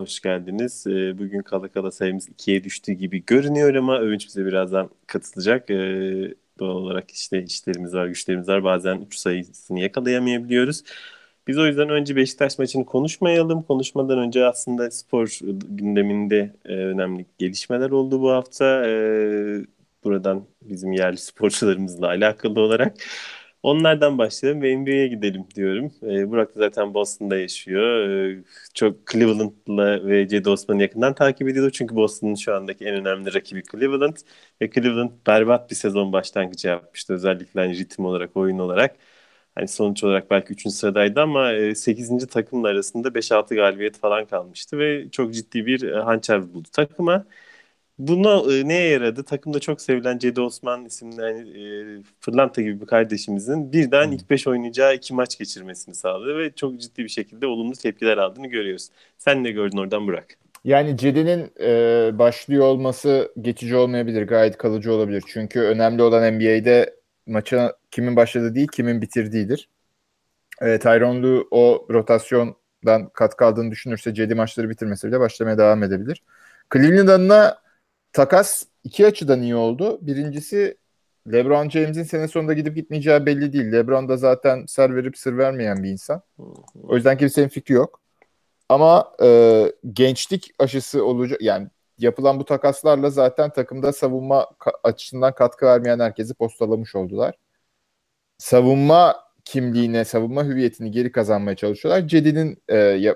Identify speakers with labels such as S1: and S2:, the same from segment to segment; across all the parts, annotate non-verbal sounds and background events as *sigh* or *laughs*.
S1: Hoş geldiniz. Ee, bugün kala kala sayımız ikiye düştü gibi görünüyor ama Övünç bize birazdan katılacak. Ee, doğal olarak işte işlerimiz var, güçlerimiz var. Bazen 3 sayısını yakalayamayabiliyoruz. Biz o yüzden önce Beşiktaş maçını konuşmayalım. Konuşmadan önce aslında spor gündeminde e, önemli gelişmeler oldu bu hafta. Ee, buradan bizim yerli sporcularımızla alakalı olarak. Onlardan başlayalım ve NBA'ye gidelim diyorum. E, Burak da zaten Boston'da yaşıyor. E, çok Cleveland'la ve Cedi Osman'ı yakından takip ediyordu. Çünkü Boston'ın şu andaki en önemli rakibi Cleveland. Ve Cleveland berbat bir sezon başlangıcı yapmıştı. Özellikle hani ritim olarak, oyun olarak. Hani sonuç olarak belki 3. sıradaydı ama 8. E, takımla arasında 5-6 galibiyet falan kalmıştı. Ve çok ciddi bir e, hançer buldu takıma. Buna e, neye yaradı? Takımda çok sevilen Cedi Osman isimli yani, e, Fırlanta gibi bir kardeşimizin birden ilk 5 oynayacağı iki maç geçirmesini sağladı ve çok ciddi bir şekilde olumlu tepkiler aldığını görüyoruz. Sen ne gördün oradan Burak?
S2: Yani Cedi'nin e, başlıyor olması geçici olmayabilir, gayet kalıcı olabilir. Çünkü önemli olan NBA'de maça kimin başladığı değil, kimin bitirdiğidir. E, Tyronn Lue o rotasyondan katkı aldığını düşünürse Cedi maçları bitirmese bile başlamaya devam edebilir. Cleveland adına takas iki açıdan iyi oldu. Birincisi LeBron James'in sene sonunda gidip gitmeyeceği belli değil. LeBron da zaten ser verip sır vermeyen bir insan. O yüzden kimsenin fikri yok. Ama e, gençlik aşısı olacak yani yapılan bu takaslarla zaten takımda savunma açısından katkı vermeyen herkesi postalamış oldular. Savunma kimliğine, savunma hüviyetini geri kazanmaya çalışıyorlar. Cedi'nin e,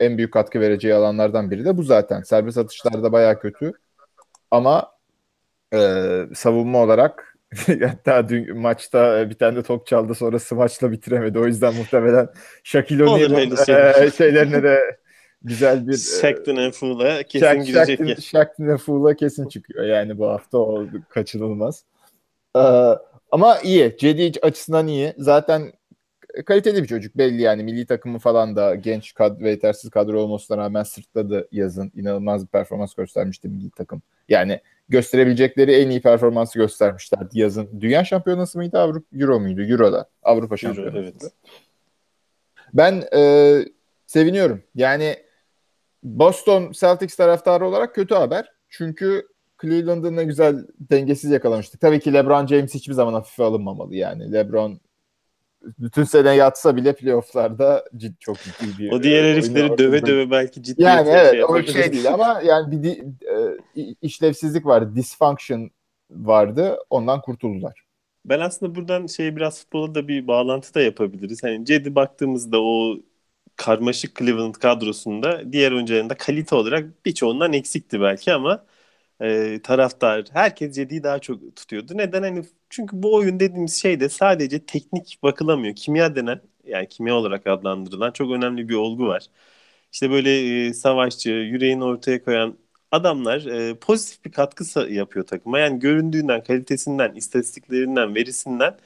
S2: en büyük katkı vereceği alanlardan biri de bu zaten. Serbest atışlarda baya kötü. Ama e, savunma olarak *laughs* hatta dün maçta bir tane de top çaldı sonra smaçla bitiremedi. O yüzden muhtemelen Shaquille O'Neal'ın e, *laughs* şeylerine de güzel bir
S1: Shaquille and Fool'a kesin Shaq,
S2: Shaquille and Fool'a kesin çıkıyor. Yani bu hafta o kaçınılmaz. Ee, ama iyi. Cedi açısından iyi. Zaten kaliteli bir çocuk belli yani milli takımı falan da genç kad ve yetersiz kadro olmasına rağmen sırtladı yazın. inanılmaz bir performans göstermişti milli takım. Yani gösterebilecekleri en iyi performansı göstermişlerdi yazın. Dünya şampiyonası mıydı Avrupa Euro muydu? Euro'da. Avrupa şampiyonası. Euro, evet. Ben e, seviniyorum. Yani Boston Celtics taraftarı olarak kötü haber. Çünkü Cleveland'ın ne güzel dengesiz yakalamıştık. Tabii ki LeBron James hiçbir zaman hafife alınmamalı yani. LeBron bütün sene yatsa bile playofflarda cid, çok ciddi bir
S1: O diğer herifleri döve döve belki ciddi
S2: yani evet şey o şey değil ama yani bir e, işlevsizlik vardı, dysfunction vardı. Ondan kurtuldular.
S1: Ben aslında buradan şey biraz futbola da bir bağlantı da yapabiliriz. Hani Cedi baktığımızda o karmaşık Cleveland kadrosunda diğer oyuncularında kalite olarak birçoğundan eksikti belki ama e, taraftar herkes Cedi'yi daha çok tutuyordu. Neden? Hani çünkü bu oyun dediğimiz şey de sadece teknik bakılamıyor. Kimya denen yani kimya olarak adlandırılan çok önemli bir olgu var. İşte böyle e, savaşçı, yüreğini ortaya koyan adamlar e, pozitif bir katkı yapıyor takıma. Yani göründüğünden, kalitesinden, istatistiklerinden, verisinden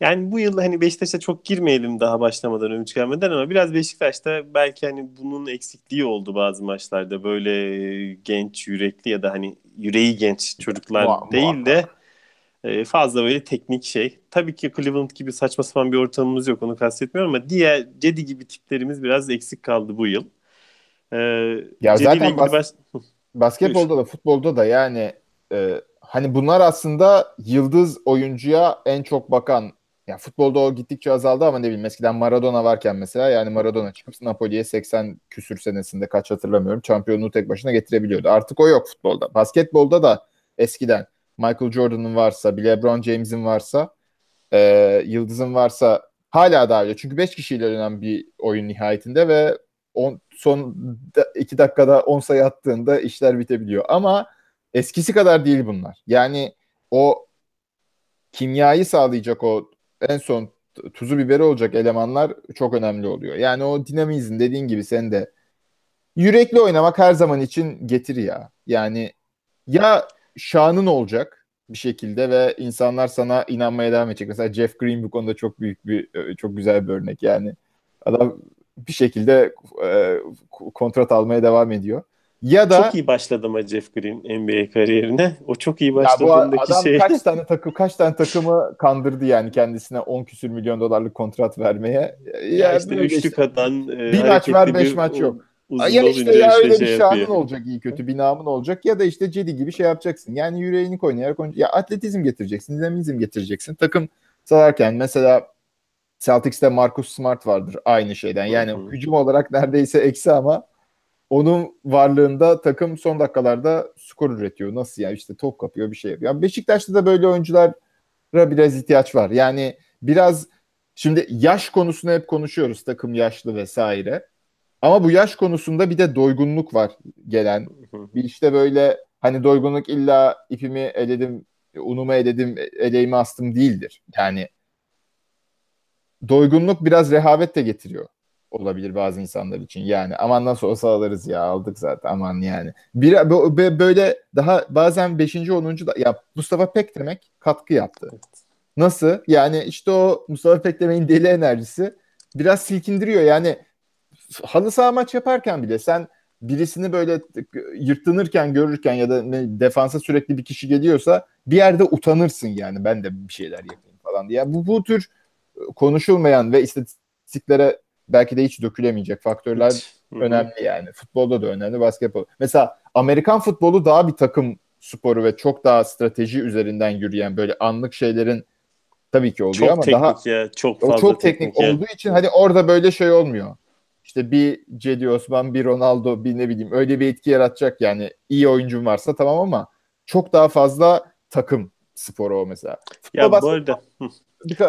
S1: yani bu yıl hani Beşiktaş'a çok girmeyelim daha başlamadan önce gelmeden ama biraz Beşiktaş'ta belki hani bunun eksikliği oldu bazı maçlarda. Böyle genç, yürekli ya da hani yüreği genç çocuklar wow, değil de e, fazla böyle teknik şey. Tabii ki Cleveland gibi saçma sapan bir ortamımız yok onu kastetmiyorum ama diğer Cedi gibi tiplerimiz biraz eksik kaldı bu yıl.
S2: Ee, ya Cedi zaten bas- baş... basketbolda da futbolda da yani e, hani bunlar aslında yıldız oyuncuya en çok bakan ya futbolda o gittikçe azaldı ama ne bileyim eskiden Maradona varken mesela yani Maradona çıkıp Napoli'ye 80 küsür senesinde kaç hatırlamıyorum şampiyonluğu tek başına getirebiliyordu. Artık o yok futbolda. Basketbolda da eskiden Michael Jordan'ın varsa, LeBron James'in varsa, e, Yıldız'ın varsa hala daha öyle. Çünkü 5 kişiyle oynanan bir oyun nihayetinde ve on, son 2 dakikada 10 sayı attığında işler bitebiliyor. Ama eskisi kadar değil bunlar. Yani o kimyayı sağlayacak o en son tuzu biberi olacak elemanlar çok önemli oluyor. Yani o dinamizm dediğin gibi sen de yürekli oynamak her zaman için getir ya. Yani ya şanın olacak bir şekilde ve insanlar sana inanmaya devam edecek. Mesela Jeff Green bu konuda çok büyük bir çok güzel bir örnek yani. Adam bir şekilde e, kontrat almaya devam ediyor. Ya da
S1: çok iyi başladı ama Jeff Green NBA kariyerine. O çok iyi başladığındaki
S2: ya bu adam
S1: şey.
S2: kaç tane takım kaç tane takımı kandırdı yani kendisine 10 küsür milyon dolarlık kontrat vermeye.
S1: Ya, ya işte üçlük atan
S2: e, bir maç var, beş maç yok. Uzun ya işte ya öyle şey bir şanın olacak iyi kötü bir namın olacak ya da işte Cedi gibi şey yapacaksın. Yani yüreğini oynayarak. Ya atletizm getireceksin, dinamizm getireceksin. Takım salarken mesela Celtics'te Marcus Smart vardır aynı şeyden. Yani Hı-hı. hücum olarak neredeyse eksi ama onun varlığında takım son dakikalarda skor üretiyor. Nasıl ya işte top kapıyor bir şey yapıyor. Yani Beşiktaş'ta da böyle oyunculara biraz ihtiyaç var. Yani biraz şimdi yaş konusunu hep konuşuyoruz takım yaşlı vesaire. Ama bu yaş konusunda bir de doygunluk var gelen. Bir işte böyle hani doygunluk illa ipimi eledim, unumu eledim, eleğimi astım değildir. Yani doygunluk biraz rehavet de getiriyor olabilir bazı insanlar için. Yani aman nasıl olsa alırız ya aldık zaten aman yani. Bir böyle daha bazen 5. 10. da ya Mustafa Pek demek katkı yaptı. Nasıl? Yani işte o Mustafa Pek demeyin deli enerjisi biraz silkindiriyor. Yani halı saha maç yaparken bile sen birisini böyle yırtınırken görürken ya da defansa sürekli bir kişi geliyorsa bir yerde utanırsın yani ben de bir şeyler yapayım falan diye. Bu, bu tür konuşulmayan ve istatistiklere belki de hiç dökülemeyecek faktörler hiç. önemli yani. Futbolda da önemli, basketbol. Mesela Amerikan futbolu daha bir takım sporu ve çok daha strateji üzerinden yürüyen böyle anlık şeylerin tabii ki oluyor
S1: çok
S2: ama
S1: teknik
S2: daha
S1: ya, çok fazla
S2: çok teknik, teknik olduğu için hani orada böyle şey olmuyor. İşte bir Cedi Osman, bir Ronaldo, bir ne bileyim öyle bir etki yaratacak yani iyi oyuncun varsa tamam ama çok daha fazla takım sporu o mesela.
S1: Futbol ya bu arada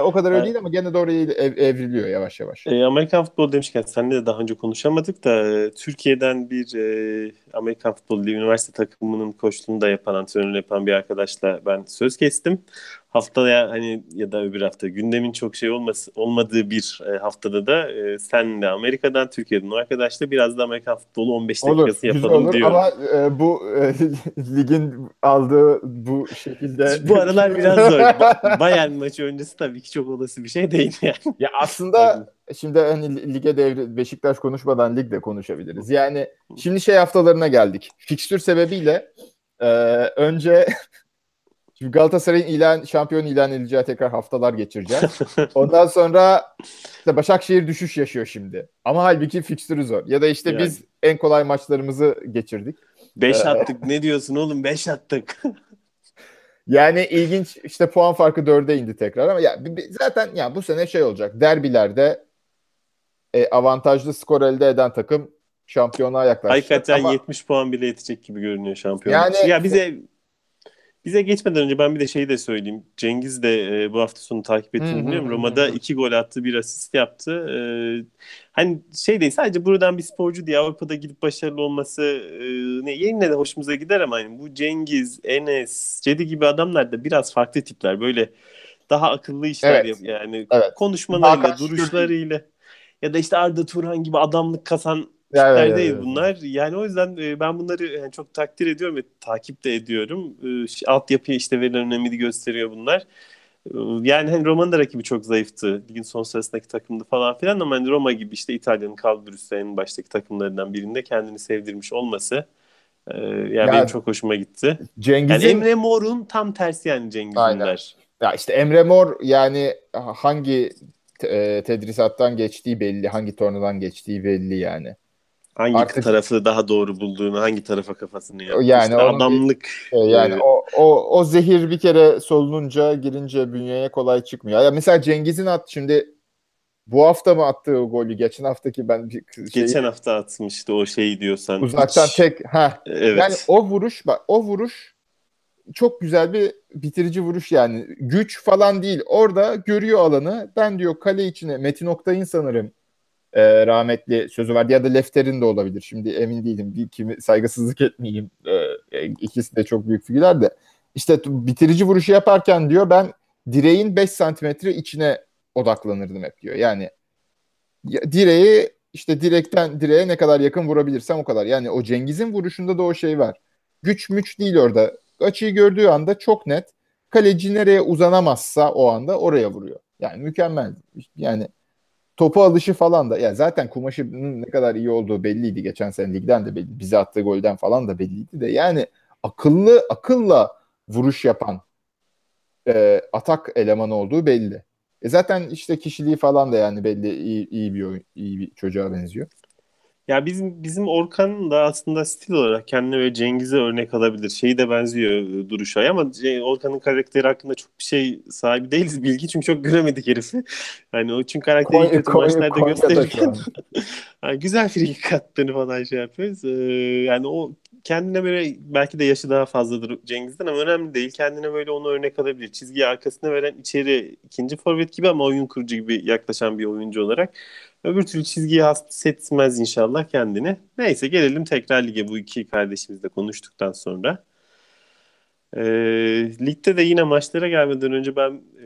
S2: o kadar öyle değil ama gene de oraya ev, evriliyor yavaş yavaş.
S1: E, Amerikan futbolu demişken seninle de daha önce konuşamadık da e, Türkiye'den bir e, Amerikan futbolu üniversite takımının koçluğunu da yapan, antrenörünü yapan bir arkadaşla ben söz kestim haftaya hani ya da öbür hafta gündemin çok şey olması olmadığı bir e, haftada da e, sen de Amerika'dan Türkiye'den o arkadaşla biraz da Amerikan futbolu 15 olur, dakikası yapalım olur, diyor.
S2: Ama e, bu e, *laughs* ligin aldığı bu şekilde *laughs*
S1: bu aralar biraz zor. *laughs* Ba- Bayern maçı öncesi tabii ki çok olası bir şey değil yani.
S2: Ya aslında şimdi hani lige devri Beşiktaş konuşmadan lig de konuşabiliriz. Yani şimdi şey haftalarına geldik. Fikstür sebebiyle e, önce Şimdi Galatasaray'ın ilan şampiyon ilan edileceği tekrar haftalar geçireceğiz. Ondan sonra işte Başakşehir düşüş yaşıyor şimdi. Ama halbuki fikstürü zor. Ya da işte yani. biz en kolay maçlarımızı geçirdik.
S1: 5 ee, attık ne diyorsun oğlum 5 attık. *laughs*
S2: yani ilginç işte puan farkı 4'e indi tekrar ama ya zaten ya bu sene şey olacak. Derbilerde e, avantajlı skor elde eden takım şampiyonluğa yaklaşacak.
S1: Hakikaten ama, 70 puan bile yetecek gibi görünüyor şampiyonluk. Yani, ya bize bize geçmeden önce ben bir de şeyi de söyleyeyim. Cengiz de e, bu hafta sonu takip ettiğini biliyorum. Roma'da iki gol attı, bir asist yaptı. E, hani şey değil sadece buradan bir sporcu diye Avrupa'da gidip başarılı olması e, ne yine de hoşumuza gider ama hani bu Cengiz, Enes, Cedi gibi adamlar da biraz farklı tipler. Böyle daha akıllı işler evet. yap yani evet. konuşmalarıyla, duruşlarıyla ya da işte Arda Turan gibi adamlık kasan tipler yani, bunlar. Yani o yüzden e, ben bunları yani çok takdir ediyorum ve takip de ediyorum. E, altyapıya işte verilen önemi gösteriyor bunlar. E, yani hani Roma'nın da rakibi çok zayıftı. Ligin son sırasındaki takımdı falan filan ama hani Roma gibi işte İtalya'nın kalburüsü en baştaki takımlarından birinde kendini sevdirmiş olması yani ya benim çok hoşuma gitti. Cengiz'in... Yani Emre Mor'un tam tersi yani Cengiz Ünder.
S2: Ya işte Emre Mor yani hangi te- tedrisattan geçtiği belli, hangi tornadan geçtiği belli yani.
S1: Hangi Artık, tarafı daha doğru bulduğunu, hangi tarafa kafasını yaptı. Yani işte adamlık.
S2: E, yani e, o, o, o zehir bir kere solununca girince bünyeye kolay çıkmıyor. Ya mesela Cengiz'in at şimdi bu hafta mı attığı o golü? Geçen haftaki ben bir
S1: şeyi, geçen hafta atmıştı o şeyi diyorsan.
S2: Uzaktan hiç... tek ha. Evet. Yani o vuruş bak o vuruş çok güzel bir bitirici vuruş yani. Güç falan değil. Orada görüyor alanı. Ben diyor kale içine Metin Oktay'ın sanırım e, rahmetli sözü vardı ya da Lefter'in de olabilir. Şimdi emin değilim. Bir kimi saygısızlık etmeyeyim. E, ikisi de çok büyük figürler de. İşte bitirici vuruşu yaparken diyor ben direğin 5 santimetre içine odaklanırdım hep diyor. Yani direği işte direkten direğe ne kadar yakın vurabilirsem o kadar. Yani o Cengiz'in vuruşunda da o şey var. Güç müç değil orada. Açıyı gördüğü anda çok net. Kaleci nereye uzanamazsa o anda oraya vuruyor. Yani mükemmel. Yani topu alışı falan da ya zaten kumaşının ne kadar iyi olduğu belliydi geçen sene ligden de belli. Bize attığı golden falan da belliydi de yani akıllı akılla vuruş yapan e, atak elemanı olduğu belli. E zaten işte kişiliği falan da yani belli iyi, iyi bir iyi bir çocuğa benziyor.
S1: Ya bizim bizim Orkan da aslında stil olarak kendine ve Cengiz'e örnek alabilir. Şeyi de benziyor e, duruşa ama Orkan'ın karakteri hakkında çok bir şey sahibi değiliz *laughs* bilgi çünkü çok göremedik herifi. *laughs* Yani o çünkü karakteri Konya, kötü Konya, maçlarda gösterirken yani *laughs* güzel free attığını falan şey yapıyoruz. Ee, yani o kendine böyle belki de yaşı daha fazladır Cengiz'den ama önemli değil. Kendine böyle onu örnek alabilir. Çizgiyi arkasına veren içeri ikinci forvet gibi ama oyun kurucu gibi yaklaşan bir oyuncu olarak. Öbür türlü çizgiyi hassetmez inşallah kendini. Neyse gelelim tekrar lige bu iki kardeşimizle konuştuktan sonra. E, ligde de yine maçlara gelmeden önce ben e,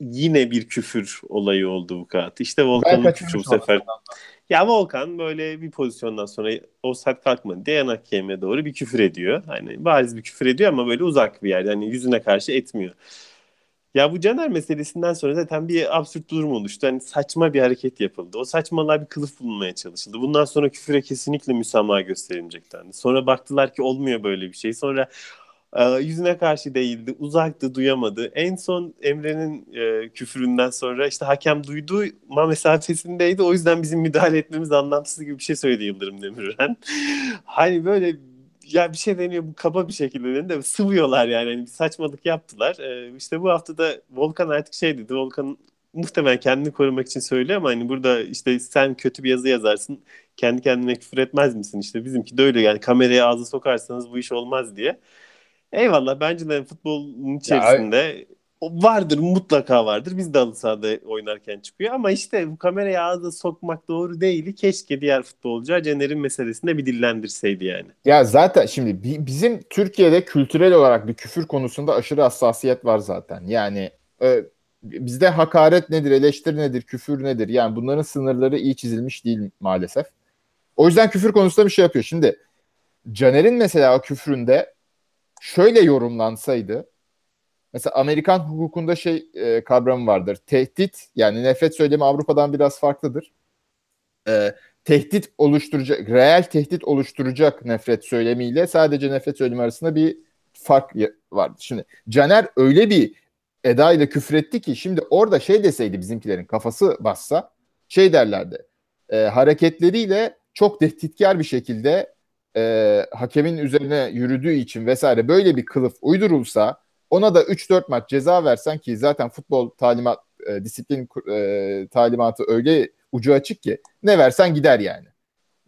S1: yine bir küfür olayı oldu bu kağıt. İşte Volkan'ın küfrü bu sefer. Ya Volkan böyle bir pozisyondan sonra o saat kalkmadı diye yan hakeme doğru bir küfür ediyor. Hani bariz bir küfür ediyor ama böyle uzak bir yerde. Hani yüzüne karşı etmiyor. Ya bu Caner meselesinden sonra zaten bir absürt durum oluştu. Hani saçma bir hareket yapıldı. O saçmalığa bir kılıf bulunmaya çalışıldı. Bundan sonra küfüre kesinlikle müsamaha gösterilmeyecek dendi. Sonra baktılar ki olmuyor böyle bir şey. Sonra e, yüzüne karşı değildi. Uzaktı, duyamadı. En son Emre'nin e, küfüründen sonra işte hakem duydu ma mesafesindeydi. O yüzden bizim müdahale etmemiz anlamsız gibi bir şey söyledi Yıldırım Demirören. *laughs* hani böyle ya bir şey deniyor bu kaba bir şekilde de sıvıyorlar yani. yani bir saçmalık yaptılar. Ee, işte bu hafta da Volkan artık şey dedi. Volkan muhtemelen kendini korumak için söylüyor ama hani burada işte sen kötü bir yazı yazarsın kendi kendine küfür etmez misin işte bizimki de öyle yani kameraya ağzı sokarsanız bu iş olmaz diye. Eyvallah bence de futbolun içerisinde vardır mutlaka vardır. Biz de halı sahada oynarken çıkıyor ama işte bu kameraya ağzı sokmak doğru değil. Keşke diğer futbolcu Caner'in meselesinde bir dillendirseydi yani.
S2: Ya zaten şimdi bizim Türkiye'de kültürel olarak bir küfür konusunda aşırı hassasiyet var zaten. Yani e, bizde hakaret nedir, eleştiri nedir, küfür nedir? Yani bunların sınırları iyi çizilmiş değil maalesef. O yüzden küfür konusunda bir şey yapıyor. Şimdi Caner'in mesela küfründe şöyle yorumlansaydı Mesela Amerikan hukukunda şey e, kavramı vardır. Tehdit yani nefret söylemi Avrupa'dan biraz farklıdır. E, tehdit oluşturacak, reel tehdit oluşturacak nefret söylemiyle sadece nefret söylemi arasında bir fark var. Şimdi Caner öyle bir edayla küfretti ki şimdi orada şey deseydi bizimkilerin kafası bassa şey derlerdi. E, hareketleriyle çok tehditkar bir şekilde e, hakemin üzerine yürüdüğü için vesaire böyle bir kılıf uydurulsa ona da 3-4 maç ceza versen ki zaten futbol talimat e, disiplin e, talimatı öyle ucu açık ki ne versen gider yani.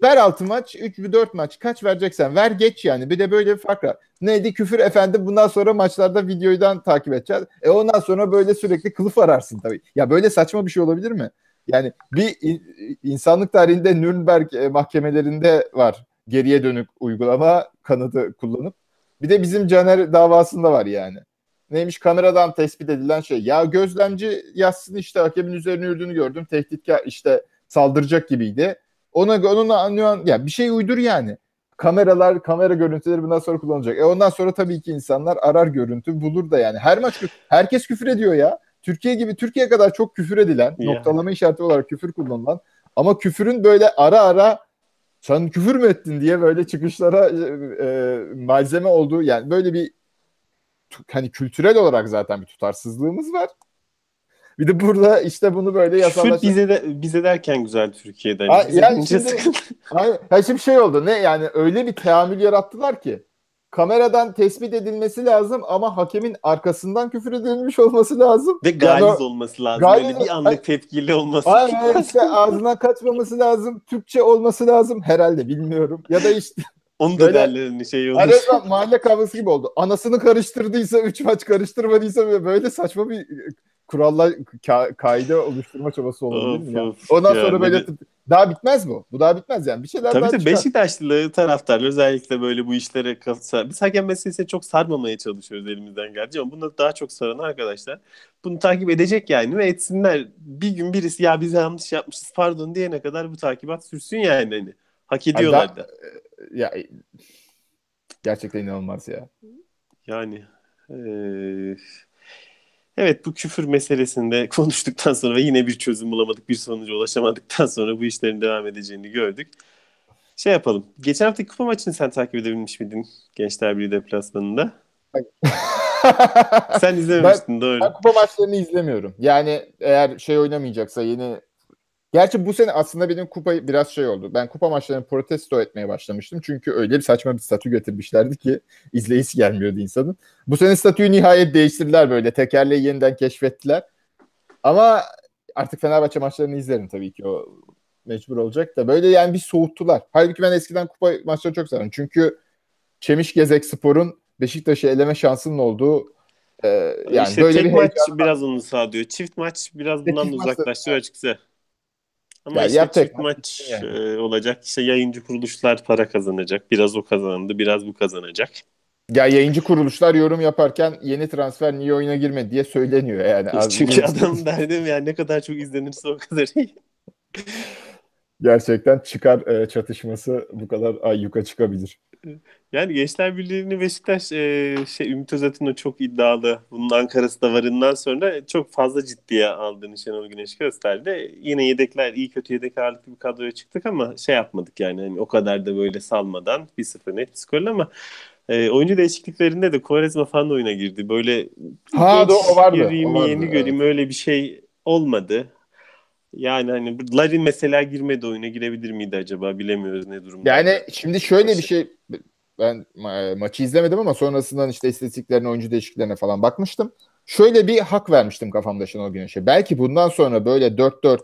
S2: Ver 6 maç, 3 ve 4 maç kaç vereceksen ver geç yani. Bir de böyle bir fark var. Neydi küfür efendim bundan sonra maçlarda videodan takip edeceğiz. E ondan sonra böyle sürekli kılıf ararsın tabii. Ya böyle saçma bir şey olabilir mi? Yani bir insanlık tarihinde Nürnberg e, mahkemelerinde var geriye dönük uygulama kanadı kullanıp. Bir de bizim Caner davasında var yani neymiş kameradan tespit edilen şey. Ya gözlemci yazsın işte hakemin üzerine yürüdüğünü gördüm. Tehditkar işte saldıracak gibiydi. Ona onunla anlıyor ya bir şey uydur yani. Kameralar, kamera görüntüleri bundan sonra kullanılacak. E ondan sonra tabii ki insanlar arar görüntü bulur da yani. Her maç herkes küfür ediyor ya. Türkiye gibi Türkiye kadar çok küfür edilen, yeah. noktalama işareti olarak küfür kullanılan ama küfürün böyle ara ara sen küfür mü ettin diye böyle çıkışlara e, e malzeme olduğu yani böyle bir hani kültürel olarak zaten bir tutarsızlığımız var. Bir de burada işte bunu böyle yasalaştırmak.
S1: bize de bize derken güzel Türkiye'de.
S2: Ha, yani şimdi, hayır, *laughs* şimdi şey oldu ne yani öyle bir teamül yarattılar ki kameradan tespit edilmesi lazım ama hakemin arkasından küfür edilmiş olması lazım.
S1: Ve galiz yani, olması lazım. Galiz, Böyle bir anlık tepkili olması
S2: lazım. Aynen işte ağzına kaçmaması lazım. Türkçe olması lazım herhalde bilmiyorum. Ya da işte
S1: onu da derlerin şey olmuş.
S2: Hani mahalle kavgası gibi oldu. Anasını karıştırdıysa 3 maç karıştırmadıysa böyle saçma bir kurallar ka- kaide oluşturma çabası oldu değil mi? Ya? Ondan ya, sonra böyle daha bitmez bu. Bu daha bitmez yani. Bir şeyler
S1: Tabii
S2: daha
S1: de Beşiktaşlı taraftarlar özellikle böyle bu işlere katılsa. Biz hakem meselesine çok sarmamaya çalışıyoruz elimizden geldiği ama bunda daha çok saran arkadaşlar bunu takip edecek yani ve etsinler. Bir gün birisi ya biz yanlış yapmışız pardon diyene kadar bu takibat sürsün yani. Hani. Hak ediyorlar da.
S2: Ya gerçekten inanılmaz ya.
S1: Yani ee, evet bu küfür meselesinde *laughs* konuştuktan sonra ve yine bir çözüm bulamadık, bir sonuca ulaşamadıktan sonra bu işlerin devam edeceğini gördük. Şey yapalım. Geçen haftaki kupa maçını sen takip edebilmiş miydin Gençler Birliği deplasmanında? sen *laughs* izlememiştin
S2: ben,
S1: doğru.
S2: Ben kupa maçlarını izlemiyorum. Yani eğer şey oynamayacaksa yeni Gerçi bu sene aslında benim kupayı biraz şey oldu. Ben kupa maçlarını protesto etmeye başlamıştım. Çünkü öyle bir saçma bir statü getirmişlerdi ki *laughs* izleyisi gelmiyordu insanın. Bu sene statüyü nihayet değiştirdiler böyle. Tekerleği yeniden keşfettiler. Ama artık Fenerbahçe maçlarını izlerim tabii ki o mecbur olacak da. Böyle yani bir soğuttular. Halbuki ben eskiden kupa maçları çok severim. Çünkü Çemiş Gezek Spor'un Beşiktaş'ı eleme şansının olduğu e, yani
S1: işte
S2: böyle
S1: tek
S2: bir
S1: maç biraz onu sağlıyor. Çift maç biraz bundan da uzaklaştırıyor açıkçası. Ama ya işte yap çift maç yani. e, olacak. İşte yayıncı kuruluşlar para kazanacak. Biraz o kazandı, biraz bu kazanacak.
S2: Ya yayıncı kuruluşlar yorum yaparken yeni transfer niye oyuna girmedi diye söyleniyor yani.
S1: Çünkü adam *laughs* derdim yani ne kadar çok izlenirse o kadar iyi.
S2: Gerçekten çıkar e, çatışması bu kadar ay yuka çıkabilir.
S1: Yani Gençler Birliği'ni Beşiktaş e, şey Ümit Özat'ın çok iddialı bunun Ankara'sı da varından sonra çok fazla ciddiye aldığını Şenol Güneş gösterdi. Yine yedekler iyi kötü yedek ağırlıklı bir kadroya çıktık ama şey yapmadık yani hani o kadar da böyle salmadan 1-0 net skorla ama e, oyuncu değişikliklerinde de Quaresma falan oyuna girdi. Böyle
S2: ha, da, o vardı,
S1: gireyim,
S2: o vardı,
S1: yeni evet. göreyim öyle bir şey olmadı. Yani hani Larin mesela girmedi oyuna girebilir miydi acaba bilemiyoruz ne durumda.
S2: Yani şimdi şöyle bir şey ben ma- maçı izlemedim ama sonrasından işte istatistiklerine oyuncu değişikliklerine falan bakmıştım. Şöyle bir hak vermiştim kafamda Şenol Güneş'e. Belki bundan sonra böyle 4-4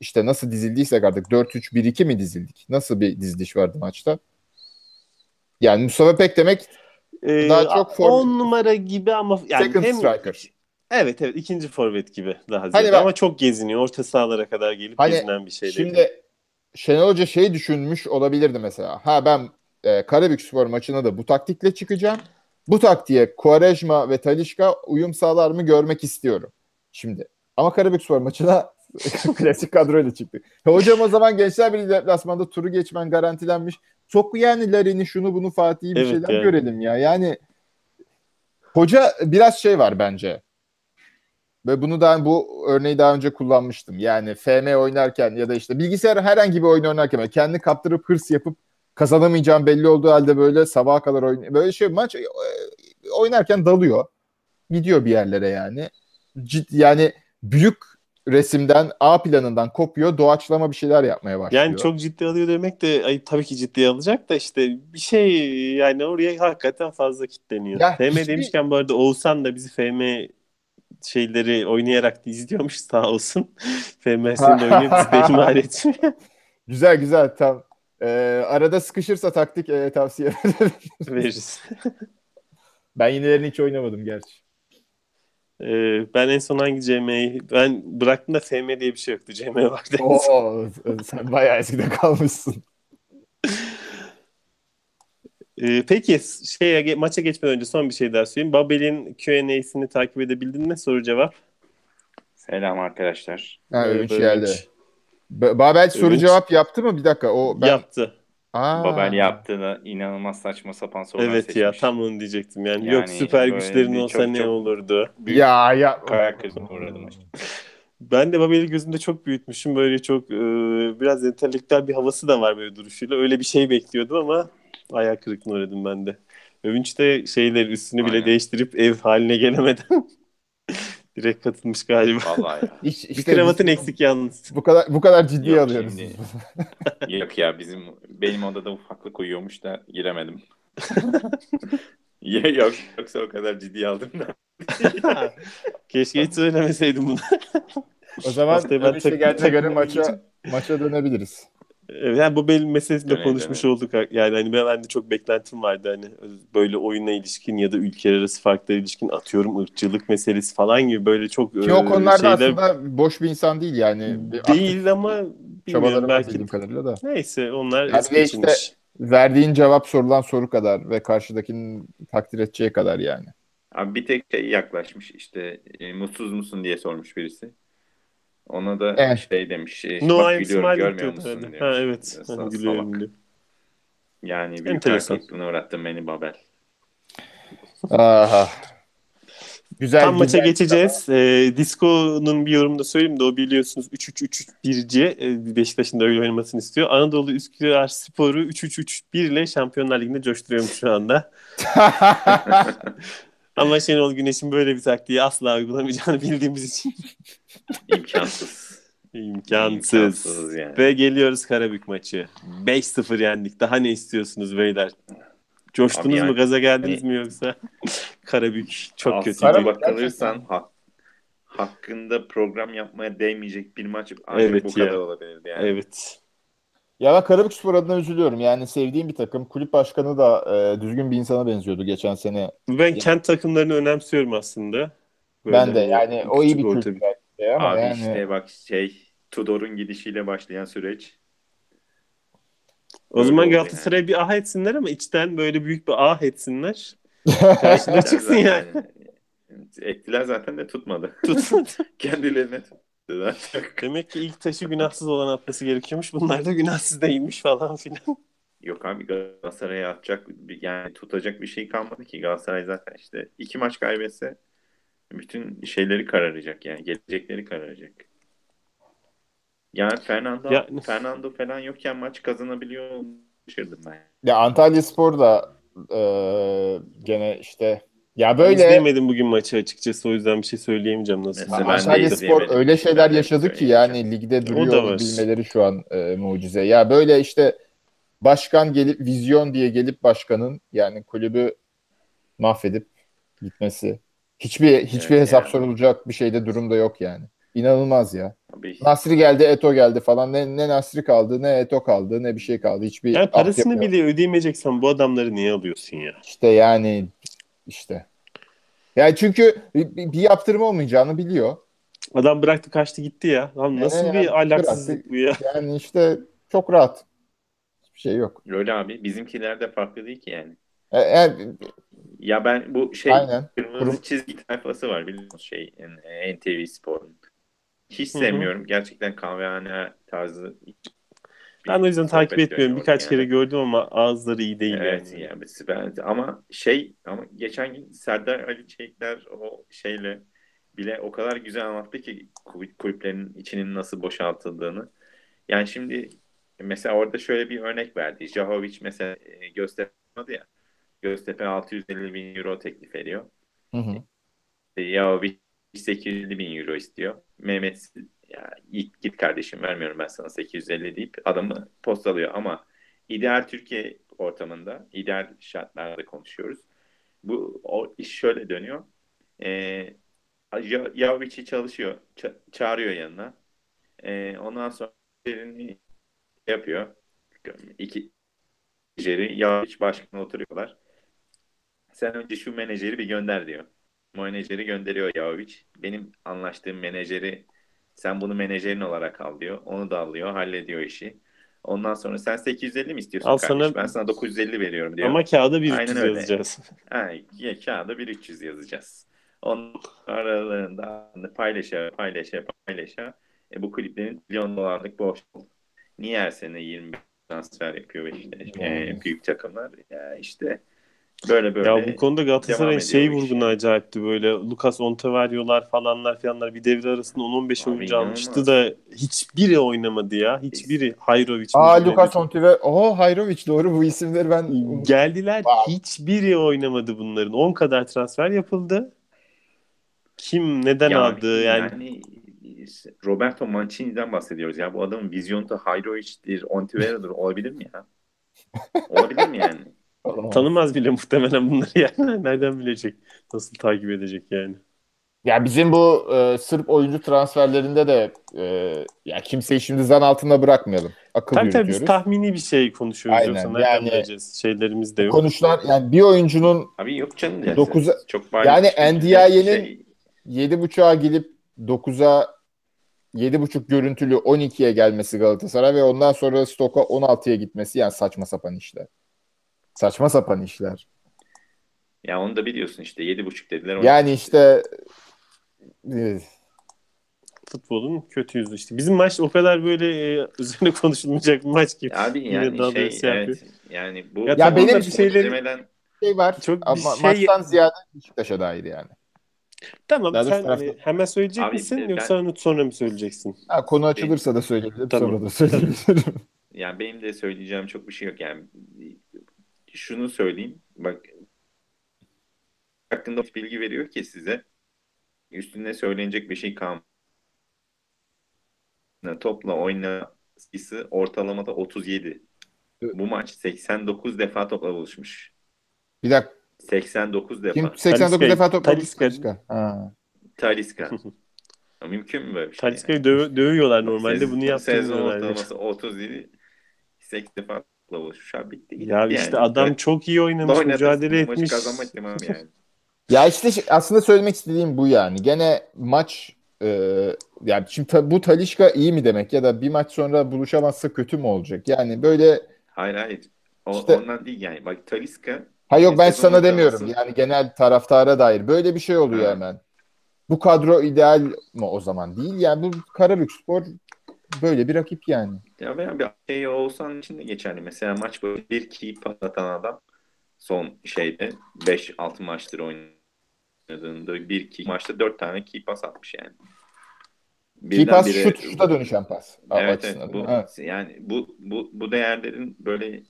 S2: işte nasıl dizildiysek artık 4-3-1-2 mi dizildik? Nasıl bir diziliş vardı maçta? Yani Mustafa Pek demek
S1: ee, daha çok form... 10 numara gibi ama
S2: yani Second hem striker.
S1: Evet evet ikinci forvet gibi daha ziyade hani ben, ama çok geziniyor. Orta sahalara kadar gelip hani gezinen bir şey.
S2: Şimdi Şenol Hoca şey düşünmüş olabilirdi mesela. Ha ben e, Karabükspor maçına da bu taktikle çıkacağım. Bu taktiğe Quaresma ve Talişka uyum sağlar mı görmek istiyorum. Şimdi ama Karabükspor maçına *laughs* klasik kadroyla çıktı. Hocam o zaman Gençler Birliği deplasmanda turu geçmen garantilenmiş. Çok yani Larin'i şunu bunu Fatih'i bir evet şeyler yani. görelim ya. Yani hoca biraz şey var bence. Ve bunu da bu örneği daha önce kullanmıştım. Yani FM oynarken ya da işte bilgisayar herhangi bir oyun oynarken kendi kaptırıp hırs yapıp kazanamayacağım belli olduğu halde böyle sabaha kadar oynuyor. Böyle şey maç e, oynarken dalıyor. Gidiyor bir yerlere yani. Cid, yani büyük resimden A planından kopuyor doğaçlama bir şeyler yapmaya başlıyor.
S1: Yani çok ciddi alıyor demek de ay, tabii ki ciddi alacak da işte bir şey yani oraya hakikaten fazla kitleniyor. Ya, FM hiçbir... demişken bu arada Oğuzhan da bizi FM şeyleri oynayarak da izliyormuş sağ olsun. *laughs* FMS'nin oyunu bizi ihmal etmiyor. *laughs*
S2: güzel güzel tam. Ee, arada sıkışırsa taktik e, tavsiye
S1: veririz. *laughs*
S2: ben yinelerini hiç oynamadım gerçi.
S1: Ee, ben en son hangi CM'yi ben bıraktım da FM diye bir şey yoktu. CM vardı.
S2: Oo, sen bayağı eskide kalmışsın.
S1: Ee, peki şeye, maça geçmeden önce son bir şey daha söyleyeyim. Babel'in Q&A'sini takip edebildin mi? Soru cevap.
S3: Selam arkadaşlar.
S2: Ha, Övünç geldi. Babel soru cevap yaptı mı? Bir dakika. O
S1: ben... Yaptı.
S3: Aa. Babel yaptığında inanılmaz saçma sapan sorular
S1: evet
S3: seçmiş.
S1: ya tam onu diyecektim. Yani, yani yok süper güçlerin olsa çok, ne çok olurdu?
S2: Ya ya.
S3: Kayak krizine uğradım. *laughs*
S1: Ben de Babel'i gözümde çok büyütmüşüm. Böyle çok e, biraz entelektüel bir havası da var böyle duruşuyla. Öyle bir şey bekliyordum ama ayak kırıklığına uğradım ben de. Övünç de şeyler üstünü bile Aynen. değiştirip ev haline gelemeden *laughs* direkt katılmış galiba.
S3: Vallahi ya.
S1: İş, işte bir kravatın biz, eksik yalnız.
S2: Bu kadar bu kadar ciddi Yok alıyoruz. Şimdi, *laughs*
S3: yok ya bizim benim odada ufaklık uyuyormuş da giremedim. *laughs* yok yoksa o kadar ciddi aldım da.
S1: Keşke hiç söylemeseydim bunu.
S2: o zaman ben işte geldiğine göre maça maça dönebiliriz.
S1: Yani bu benim meselesinde evet, konuşmuş evet. olduk. Yani hani ben, de çok beklentim vardı hani böyle oyuna ilişkin ya da ülkeler arası farklara ilişkin atıyorum ırkçılık meselesi falan gibi böyle çok
S2: Ki o konularda şeyler... aslında boş bir insan değil yani.
S1: Değil ama bilmiyorum belki.
S2: kadarıyla da.
S1: Neyse onlar
S2: yani işte verdiğin cevap sorulan soru kadar ve karşıdakinin takdir edeceği kadar yani.
S3: Abi bir tek şey yaklaşmış işte e, mutsuz musun diye sormuş birisi. Ona da evet. şey demiş. E,
S1: no, bak gülüyorum görmüyor musun demiş. Ha, evet.
S3: Sa- gülüyorum. Yani büyük kayıklığına uğrattın beni Babel.
S2: Aha.
S1: Güzel, Tam güzel. maça geçeceğiz. E, Disco'nun bir yorumunda söyleyeyim de o biliyorsunuz 3-3-3-1'ci e, Beşiktaş'ın da öyle oynamasını istiyor. Anadolu Üsküdar Sporu 3-3-3-1 ile Şampiyonlar Ligi'nde coşturuyormuş şu anda. *laughs* Ama Şenol Güneş'in böyle bir taktiği asla uygulamayacağını *laughs* bildiğimiz için.
S3: İmkansız.
S1: İmkansız. İmkansız yani. Ve geliyoruz Karabük maçı. 5-0 yendik. Daha ne istiyorsunuz beyler? Coştunuz yani, mu? Gaza geldiniz mi yoksa? Karabük çok kötü.
S3: Karabük bakılırsan ha, hakkında program yapmaya değmeyecek bir maç ancak evet bu ya. kadar olabilirdi yani.
S1: Evet.
S2: Ya ben Karabük Spor adına üzülüyorum. Yani sevdiğim bir takım. Kulüp başkanı da e, düzgün bir insana benziyordu geçen sene.
S1: Ben yani. kent takımlarını önemsiyorum aslında.
S2: Böyle ben de yani o iyi bir kültür.
S3: Ama Abi yani... işte bak şey Tudor'un gidişiyle başlayan süreç.
S1: O Öyle zaman Galatasaray yani. bir ah etsinler ama içten böyle büyük bir ah etsinler. *laughs* Karşına çıksın yani. yani.
S3: Ettiler zaten de tutmadı. *laughs* Tutmadı. *laughs* Kendilerine tuttu
S1: Demek ki ilk taşı günahsız olan atması gerekiyormuş. Bunlar da günahsız değilmiş falan filan.
S3: Yok abi Galatasaray'a atacak yani tutacak bir şey kalmadı ki. Galatasaray zaten işte iki maç kaybetse bütün şeyleri kararacak yani gelecekleri kararacak. Yani Fernando ya, Fernando falan yokken maç kazanabiliyor şaşırdım ben.
S2: Ya Antalya Spor da e, gene işte ya böyle ben
S1: izleyemedim bugün maçı açıkçası o yüzden bir şey söyleyemeyeceğim nasıl.
S2: Mesela Antalya Spor öyle şeyler yaşadı ki yani ligde duruyor bilmeleri şu an e, mucize. Ya böyle işte başkan gelip vizyon diye gelip başkanın yani kulübü mahvedip gitmesi. Hiçbir hiçbir evet, hesap yani. sorulacak bir şeyde durumda yok yani. İnanılmaz ya. Tabii. Nasri geldi, Eto geldi falan. Ne, ne Nasri kaldı, ne Eto kaldı, ne bir şey kaldı. Hiçbir
S1: yani parasını bile ödeyemeyeceksen bu adamları niye alıyorsun ya?
S2: İşte yani işte. Yani çünkü bir, bir yaptırım olmayacağını biliyor.
S1: Adam bıraktı kaçtı gitti ya. Lan nasıl yani, bir ahlaksızlık bu ya? *laughs*
S2: Yani işte çok rahat. Hiçbir şey yok.
S3: Öyle abi. Bizimkiler de farklı değil ki yani. E, yani ya ben bu şey Aynen. kırmızı Kurum... çizgi tayfası var biliyorsunuz şey NTV Spor'un. Hiç sevmiyorum. Hı-hı. Gerçekten kahvehane tarzı
S1: ben o yüzden takip etmiyorum. Birkaç yani. kere gördüm ama ağızları iyi değil
S3: evet, yani. yani ben, ama şey ama geçen gün Serdar Ali Çelikler o şeyle bile o kadar güzel anlattı ki kulüplerin içinin nasıl boşaltıldığını. Yani şimdi mesela orada şöyle bir örnek verdi. Jahovic mesela e, göstermedi ya. Göztepe 650 bin euro teklif ediyor. Hı hı. Jahovic 850 bin euro istiyor. Mehmet ya git, git kardeşim vermiyorum ben sana 850 deyip adamı postalıyor ama ideal Türkiye ortamında, ideal şartlarda konuşuyoruz. Bu o iş şöyle dönüyor. Ee, Yavic'i çalışıyor, ça- çağırıyor yanına. Ee, ondan sonra yapıyor. İki menajeri Yavic başkanı oturuyorlar. Sen önce şu menajeri bir gönder diyor. Menajeri gönderiyor Yavic. Benim anlaştığım menajeri sen bunu menajerin olarak al diyor. Onu da alıyor, hallediyor işi. Ondan sonra sen 850 mi istiyorsun al kardeş? Sana... Ben sana 950 veriyorum diyor.
S1: Ama kağıda 1300 yazacağız.
S3: ha, ya, kağıda 1300 yazacağız. Onun aralarında paylaşa paylaşa paylaşa e, bu kliplerin milyon dolarlık borç Niye her sene 20 transfer yapıyor Beşiktaş? E, büyük takımlar. Ya işte Böyle böyle.
S1: Ya bu konuda Galatasaray'ın şey vurgunu acayipti böyle Lucas Ontaverio'lar falanlar falanlar bir devre arasında 10-15 oyuncu almıştı da hiçbiri oynamadı ya. Hiçbiri Hayrovic.
S2: Aa Lucas Ontaver. Oho Hayrovic doğru bu isimleri ben
S1: geldiler wow. hiçbiri oynamadı bunların. 10 kadar transfer yapıldı. Kim neden yani, aldı yani, yani
S3: Roberto Mancini'den bahsediyoruz ya. Bu adamın vizyonu da Hayrovic'dir, Ontivero'dur olabilir mi ya? olabilir mi yani?
S1: Tanımaz bile muhtemelen bunları yani. *laughs* Nereden bilecek? Nasıl takip edecek yani?
S2: Ya bizim bu e, Sırp oyuncu transferlerinde de e, ya kimseyi şimdi zan altında bırakmayalım. Akıl tabii
S1: tabii biz tahmini bir şey konuşuyoruz. Aynen. Yoksa yani, bileceğiz? Şeylerimiz de yok.
S2: Konuşlar yani bir oyuncunun
S3: Abi yok canım. Yani,
S2: 9'a, çok yani Ndiaye'nin şey... 7.5'a gelip 9'a 7.5 görüntülü 12'ye gelmesi Galatasaray ve ondan sonra Stoka 16'ya gitmesi yani saçma sapan işler. Saçma sapan işler.
S3: Ya onu da biliyorsun işte yedi buçuk dediler.
S2: Yani işte
S1: e, futbolun kötü yüzü işte. Bizim maç o kadar böyle e, üzerine konuşulmayacak bir maç ki.
S3: Abi yani daha şey, şey evet, yani bu
S2: ya, ya benim bir şeyleri şey var çok ama şey... maçtan ziyade Beşiktaş'a dair yani.
S1: Tamam Daha sen tarafta... hemen söyleyecek Abi, misin ben... yoksa sonra mı söyleyeceksin?
S2: Ha, konu açılırsa benim... da söyleyebilirim tamam. sonra da söyleyebilirim. *laughs*
S3: yani benim de söyleyeceğim çok bir şey yok yani şunu söyleyeyim. Bak hakkında bilgi veriyor ki size üstünde söylenecek bir şey kalmadı. topla oyna sayısı ortalamada 37. Bu maç 89 defa topla buluşmuş.
S2: Bir dakika.
S3: 89 defa.
S2: Kim 89 Taliska, defa topla buluşmuş? Taliska.
S3: Taliska. *laughs* Mümkün mü böyle bir
S1: şey? Taliska'yı yani? döv dövüyorlar normalde Sez, bunu yaptırmıyorlar.
S3: Sezon ortalaması 37 8 defa topla buluşmuş. Abi bitti.
S1: Ya yani. işte adam evet. çok iyi oynamış, Oynadı, mücadele etmiş. Maçı
S3: kazanmak yani.
S2: ya işte aslında söylemek istediğim bu yani. Gene maç e, yani şimdi bu Talişka iyi mi demek ya da bir maç sonra buluşamazsa kötü mü olacak? Yani böyle
S3: Hayır hayır. O, işte, ondan değil yani. Bak Taliska
S2: Hayır yok ben sana demiyorum. Yani genel taraftara dair böyle bir şey oluyor ha. hemen. Bu kadro ideal mi o zaman? Değil yani bu Karabükspor böyle bir rakip yani.
S3: Ya veya bir şey olsan için de geçerli. Mesela maç böyle bir key pas atan adam son şeyde 5-6 maçtır oynadığında bir key maçta 4 tane key pas atmış yani.
S2: Birden key pas bire, şut, şuta dönüşen pas.
S3: Evet, evet, bu, evet. yani bu, bu, bu değerlerin böyle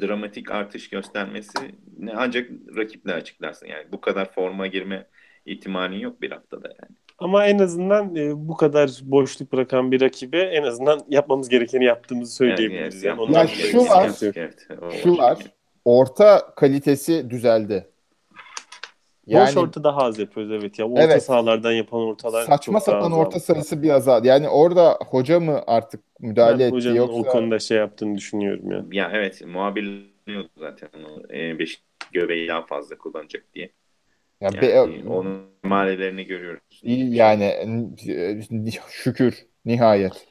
S3: dramatik artış göstermesi ne ancak rakiple açıklarsın. Yani bu kadar forma girme ihtimalin yok bir haftada yani.
S1: Ama en azından e, bu kadar boşluk bırakan bir rakibe en azından yapmamız gerekeni yaptığımızı söyleyebiliriz.
S2: Yani, yani, yani şu var, evet, şu var, orta kalitesi düzeldi.
S1: Yani, Boş orta daha az yapıyoruz evet ya. Orta evet, sahalardan yapan ortalar
S2: saçma sapan orta sayısı bir azaldı. Yani orada hoca mı artık müdahale ben etti yoksa...
S1: o konuda şey yaptığını düşünüyorum ya.
S3: Ya evet muhabir zaten e, beş göbeği daha fazla kullanacak diye. Ya yani, be, onun malelerini görüyoruz.
S2: İyi yani şükür nihayet.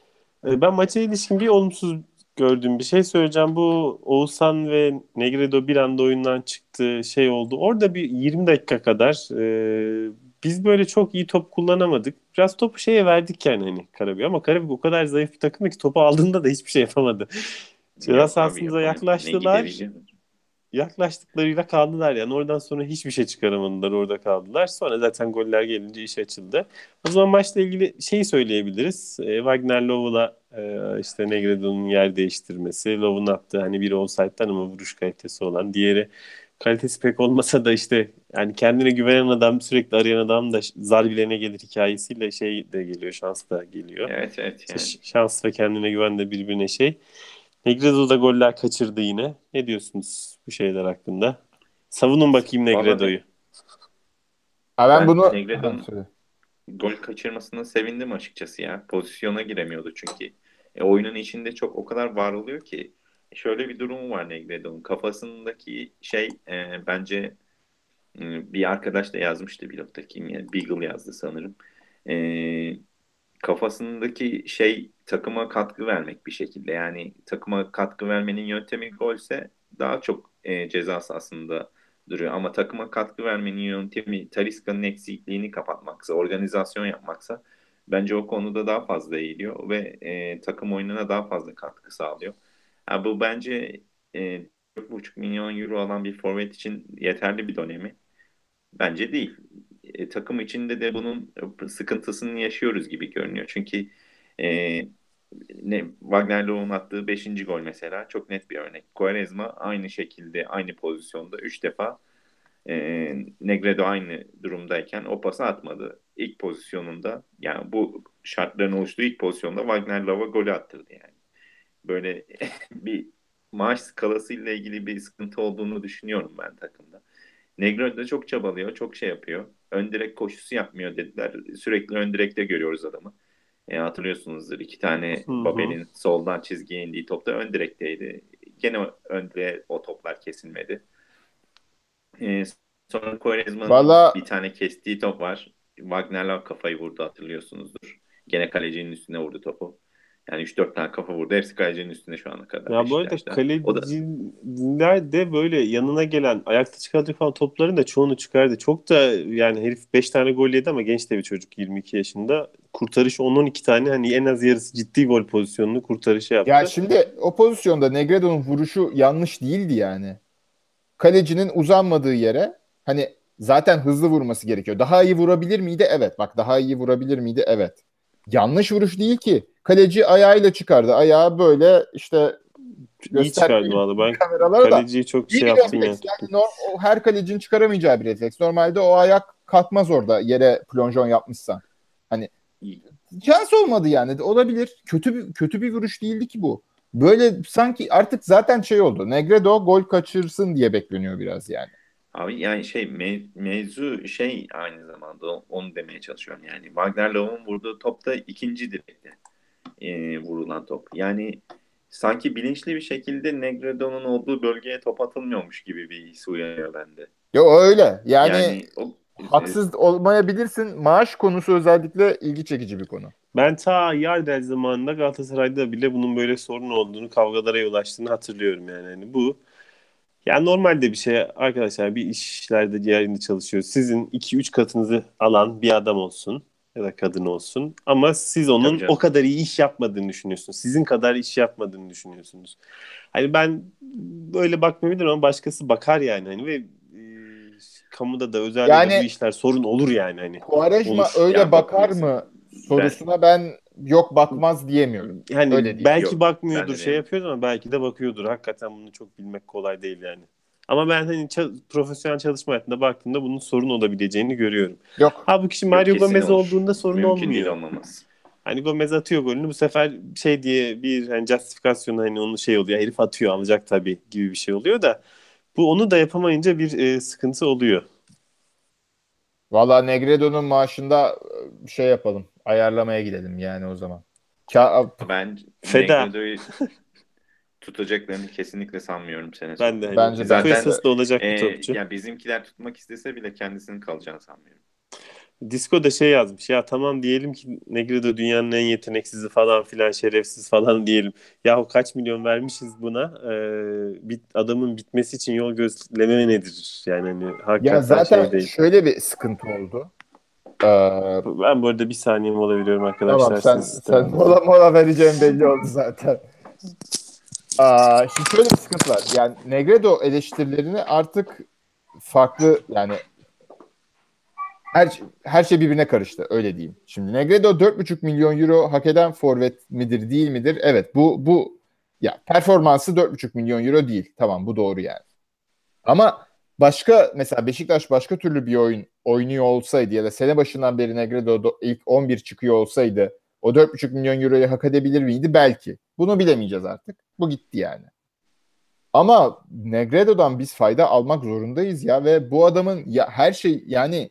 S1: E, ben maça ilişkin bir olumsuz gördüğüm bir şey söyleyeceğim. Bu Oğuzhan ve Negredo bir anda oyundan çıktı şey oldu. Orada bir 20 dakika kadar e, biz böyle çok iyi top kullanamadık. Biraz topu şeye verdik yani hani Karabük ama Karabük o kadar zayıf bir takım ki topu aldığında da hiçbir şey yapamadı. *laughs* Ceza sahasımıza yaklaştılar yaklaştıklarıyla kaldılar yani oradan sonra hiçbir şey çıkaramadılar orada kaldılar. Sonra zaten goller gelince iş açıldı. O zaman maçla ilgili şeyi söyleyebiliriz. E, Wagner Love'la e, işte Negredo'nun yer değiştirmesi. Love'un attığı hani biri offside'dan ama vuruş kalitesi olan. Diğeri kalitesi pek olmasa da işte yani kendine güvenen adam sürekli arayan adam da zarbilerine gelir hikayesiyle şey de geliyor şans da geliyor.
S3: Evet evet. Yani.
S1: Şans ve kendine güven de birbirine şey. Negredo da goller kaçırdı yine. Ne diyorsunuz bu şeyler hakkında? Savunun bakayım Negredo'yu.
S2: Ha ben, ben bunu
S3: Negredo'nun gol kaçırmasına sevindim açıkçası ya. Pozisyona giremiyordu çünkü. E, oyunun içinde çok o kadar var oluyor ki. Şöyle bir durum var Negredo'nun. Kafasındaki şey e, bence e, bir arkadaş da yazmıştı blogda kim yani Beagle yazdı sanırım. E, kafasındaki şey takıma katkı vermek bir şekilde. Yani takıma katkı vermenin yöntemi golse daha çok e, cezası aslında duruyor. Ama takıma katkı vermenin yöntemi Taliska'nın eksikliğini kapatmaksa, organizasyon yapmaksa bence o konuda daha fazla eğiliyor ve e, takım oyununa daha fazla katkı sağlıyor. Yani bu bence e, 4,5 milyon euro alan bir forvet için yeterli bir dönemi. Bence değil. E, takım içinde de bunun sıkıntısını yaşıyoruz gibi görünüyor. Çünkü e, ne Wagner Lowe'un attığı 5. gol mesela çok net bir örnek. Quaresma aynı şekilde aynı pozisyonda 3 defa e, Negredo aynı durumdayken o pası atmadı. İlk pozisyonunda yani bu şartların oluştuğu ilk pozisyonda Wagner Lowe'a golü attırdı yani. Böyle *laughs* bir maaş skalası ile ilgili bir sıkıntı olduğunu düşünüyorum ben takımda. Negredo da çok çabalıyor, çok şey yapıyor. Ön direk koşusu yapmıyor dediler. Sürekli ön direkte görüyoruz adamı. E, hatırlıyorsunuzdur iki tane Babel'in soldan çizgiye indiği topta ön direkteydi. Gene ön direğe o toplar kesilmedi. E, sonra Quaresma'nın Vallahi... bir tane kestiği top var. Wagner'la kafayı vurdu hatırlıyorsunuzdur. Gene kalecinin üstüne vurdu topu. Yani 3-4 tane kafa vurdu. Hepsi kalecinin üstüne şu ana kadar.
S1: Ya bu arada kaleciler de böyle yanına gelen ayakta çıkardığı falan topların da çoğunu çıkardı. Çok da yani herif 5 tane gol yedi ama genç de bir çocuk 22 yaşında. Kurtarış 10-12 tane hani en az yarısı ciddi gol pozisyonunu kurtarışı yaptı.
S2: Ya şimdi o pozisyonda Negredo'nun vuruşu yanlış değildi yani. Kalecinin uzanmadığı yere hani zaten hızlı vurması gerekiyor. Daha iyi vurabilir miydi? Evet. Bak daha iyi vurabilir miydi? Evet. Yanlış vuruş değil ki. Kaleci ayağıyla çıkardı. Ayağı böyle işte
S1: İyi çıkardı valla. Ben kaleciyi çok şey yaptım yani. yani
S2: o her kalecinin çıkaramayacağı bir refleks. Normalde o ayak kalkmaz orada yere plonjon yapmışsan. Hani şans olmadı yani. Olabilir. Kötü bir kötü bir vuruş değildi ki bu. Böyle sanki artık zaten şey oldu. Negredo gol kaçırsın diye bekleniyor biraz yani.
S3: Abi yani şey me- mevzu şey aynı zamanda onu demeye çalışıyorum yani. Wagner Love'un vurduğu topta ikinci direkte e, vurulan top. Yani sanki bilinçli bir şekilde Negredo'nun olduğu bölgeye top atılmıyormuş gibi bir his uyanıyor bende.
S2: Yo öyle. Yani, yani o, haksız e, olmayabilirsin. Maaş konusu özellikle ilgi çekici bir konu.
S1: Ben ta Yardel zamanında Galatasaray'da bile bunun böyle sorun olduğunu, kavgalara yol açtığını hatırlıyorum yani. yani bu yani normalde bir şey arkadaşlar bir işlerde diğerinde çalışıyor. Sizin 2-3 katınızı alan bir adam olsun ya da kadın olsun. Ama siz onun o kadar iyi iş yapmadığını düşünüyorsunuz. Sizin kadar iş yapmadığını düşünüyorsunuz. Hani ben böyle bakmayabilirim ama başkası bakar yani. Hani ve e, kamuda da özellikle yani, bu işler sorun olur yani. Hani,
S2: Kuvareşma öyle yani bakar mı sorusuna ben, ben yok bakmaz diyemiyorum.
S1: Yani Öyle değil. belki yok. bakmıyordur şey yapıyoruz ama belki de bakıyordur. Hakikaten bunu çok bilmek kolay değil yani. Ama ben hani profesyonel çalışma hayatında baktığımda bunun sorun olabileceğini görüyorum.
S2: Yok.
S1: Halbuki şimdi Mario Gomez olur. olduğunda sorun Mümkün olmuyor. Değil olmamaz. Hani Gomez atıyor golünü bu sefer şey diye bir hani justifikasyon hani onun şey oluyor. Herif atıyor alacak tabii gibi bir şey oluyor da bu onu da yapamayınca bir e, sıkıntı oluyor.
S2: Valla Negredo'nun maaşında e, şey yapalım. Ayarlamaya gidelim yani o zaman.
S3: Ka ben Feda. Negredo'yu tutacaklarını kesinlikle sanmıyorum sene
S1: Ben de. Hani Bence zaten de olacak e, bir topçu.
S3: Yani bizimkiler tutmak istese bile kendisinin kalacağını sanmıyorum.
S1: Disco da şey yazmış ya tamam diyelim ki Negredo dünyanın en yeteneksizi falan filan şerefsiz falan *laughs* diyelim. Yahu kaç milyon vermişiz buna ee, bit, adamın bitmesi için yol gözleme nedir? Yani hani
S2: hakikaten ya zaten şey değil. şöyle bir sıkıntı oldu.
S1: Ee, ben bu arada bir saniye mola veriyorum arkadaşlar.
S2: Tamam sen, sen mola, mola vereceğim belli oldu zaten. *laughs* Şimdi şöyle bir sıkıntı var. Yani Negredo eleştirilerini artık farklı yani her her şey birbirine karıştı öyle diyeyim. Şimdi Negredo 4,5 milyon euro hak eden forvet midir değil midir? Evet bu bu ya performansı 4,5 milyon euro değil. Tamam bu doğru yani. Ama başka mesela Beşiktaş başka türlü bir oyun oynuyor olsaydı ya da sene başından beri Negredo ilk 11 çıkıyor olsaydı o 4,5 milyon euroyu hak edebilir miydi? Belki. Bunu bilemeyeceğiz artık. Bu gitti yani. Ama Negredo'dan biz fayda almak zorundayız ya ve bu adamın ya her şey yani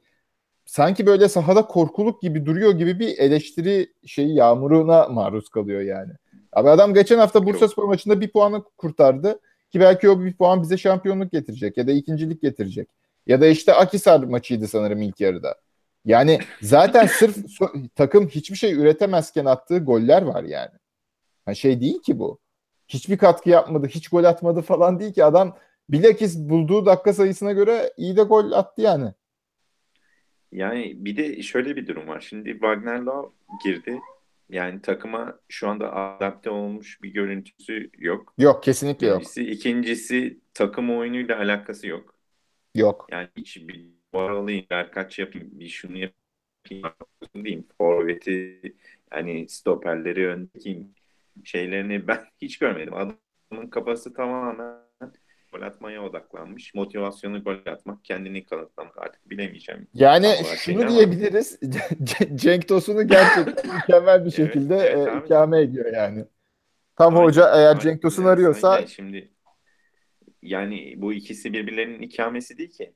S2: sanki böyle sahada korkuluk gibi duruyor gibi bir eleştiri şeyi yağmuruna maruz kalıyor yani. Abi adam geçen hafta Bursa Spor maçında bir puanı kurtardı ki belki o bir puan bize şampiyonluk getirecek ya da ikincilik getirecek. Ya da işte Akisar maçıydı sanırım ilk yarıda. Yani zaten sırf takım hiçbir şey üretemezken attığı goller var yani. Yani. Şey değil ki bu. Hiçbir katkı yapmadı, hiç gol atmadı falan değil ki. Adam bilakis bulduğu dakika sayısına göre iyi de gol attı yani.
S3: Yani bir de şöyle bir durum var. Şimdi Wagner Love girdi. Yani takıma şu anda adapte olmuş bir görüntüsü yok.
S2: Yok kesinlikle yok.
S3: İkincisi, ikincisi takım oyunuyla alakası yok.
S2: Yok.
S3: Yani hiç bir var alayım, kaç yapayım, bir şunu yapayım diyeyim. Forveti yani stoperleri öndeki şeylerini *laughs* ben hiç görmedim. Adamın kafası tamamen gol atmaya odaklanmış. Motivasyonu gol atmak, kendini kanıtlamak artık bilemeyeceğim.
S2: Yani şunu diyebiliriz. *laughs* Cenk Tosun'u gerçekten *laughs* mükemmel bir şekilde evet, evet, e, ikame ediyor yani. Tam Aynen. hoca eğer Cenk Tosun arıyorsa
S3: yani şimdi yani bu ikisi birbirlerinin ikamesi değil ki.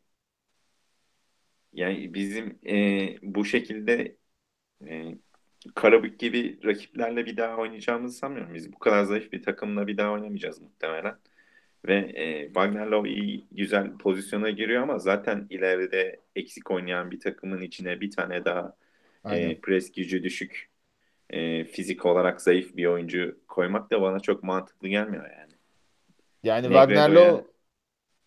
S3: Yani bizim e, bu şekilde e, Karabük gibi rakiplerle bir daha oynayacağımızı sanmıyorum. Biz bu kadar zayıf bir takımla bir daha oynamayacağız muhtemelen. Ve e, Wagner Love iyi güzel pozisyona giriyor ama zaten ileride eksik oynayan bir takımın içine bir tane daha e, pres gücü düşük e, fizik olarak zayıf bir oyuncu koymak da bana çok mantıklı gelmiyor yani.
S2: Yani Wagner Love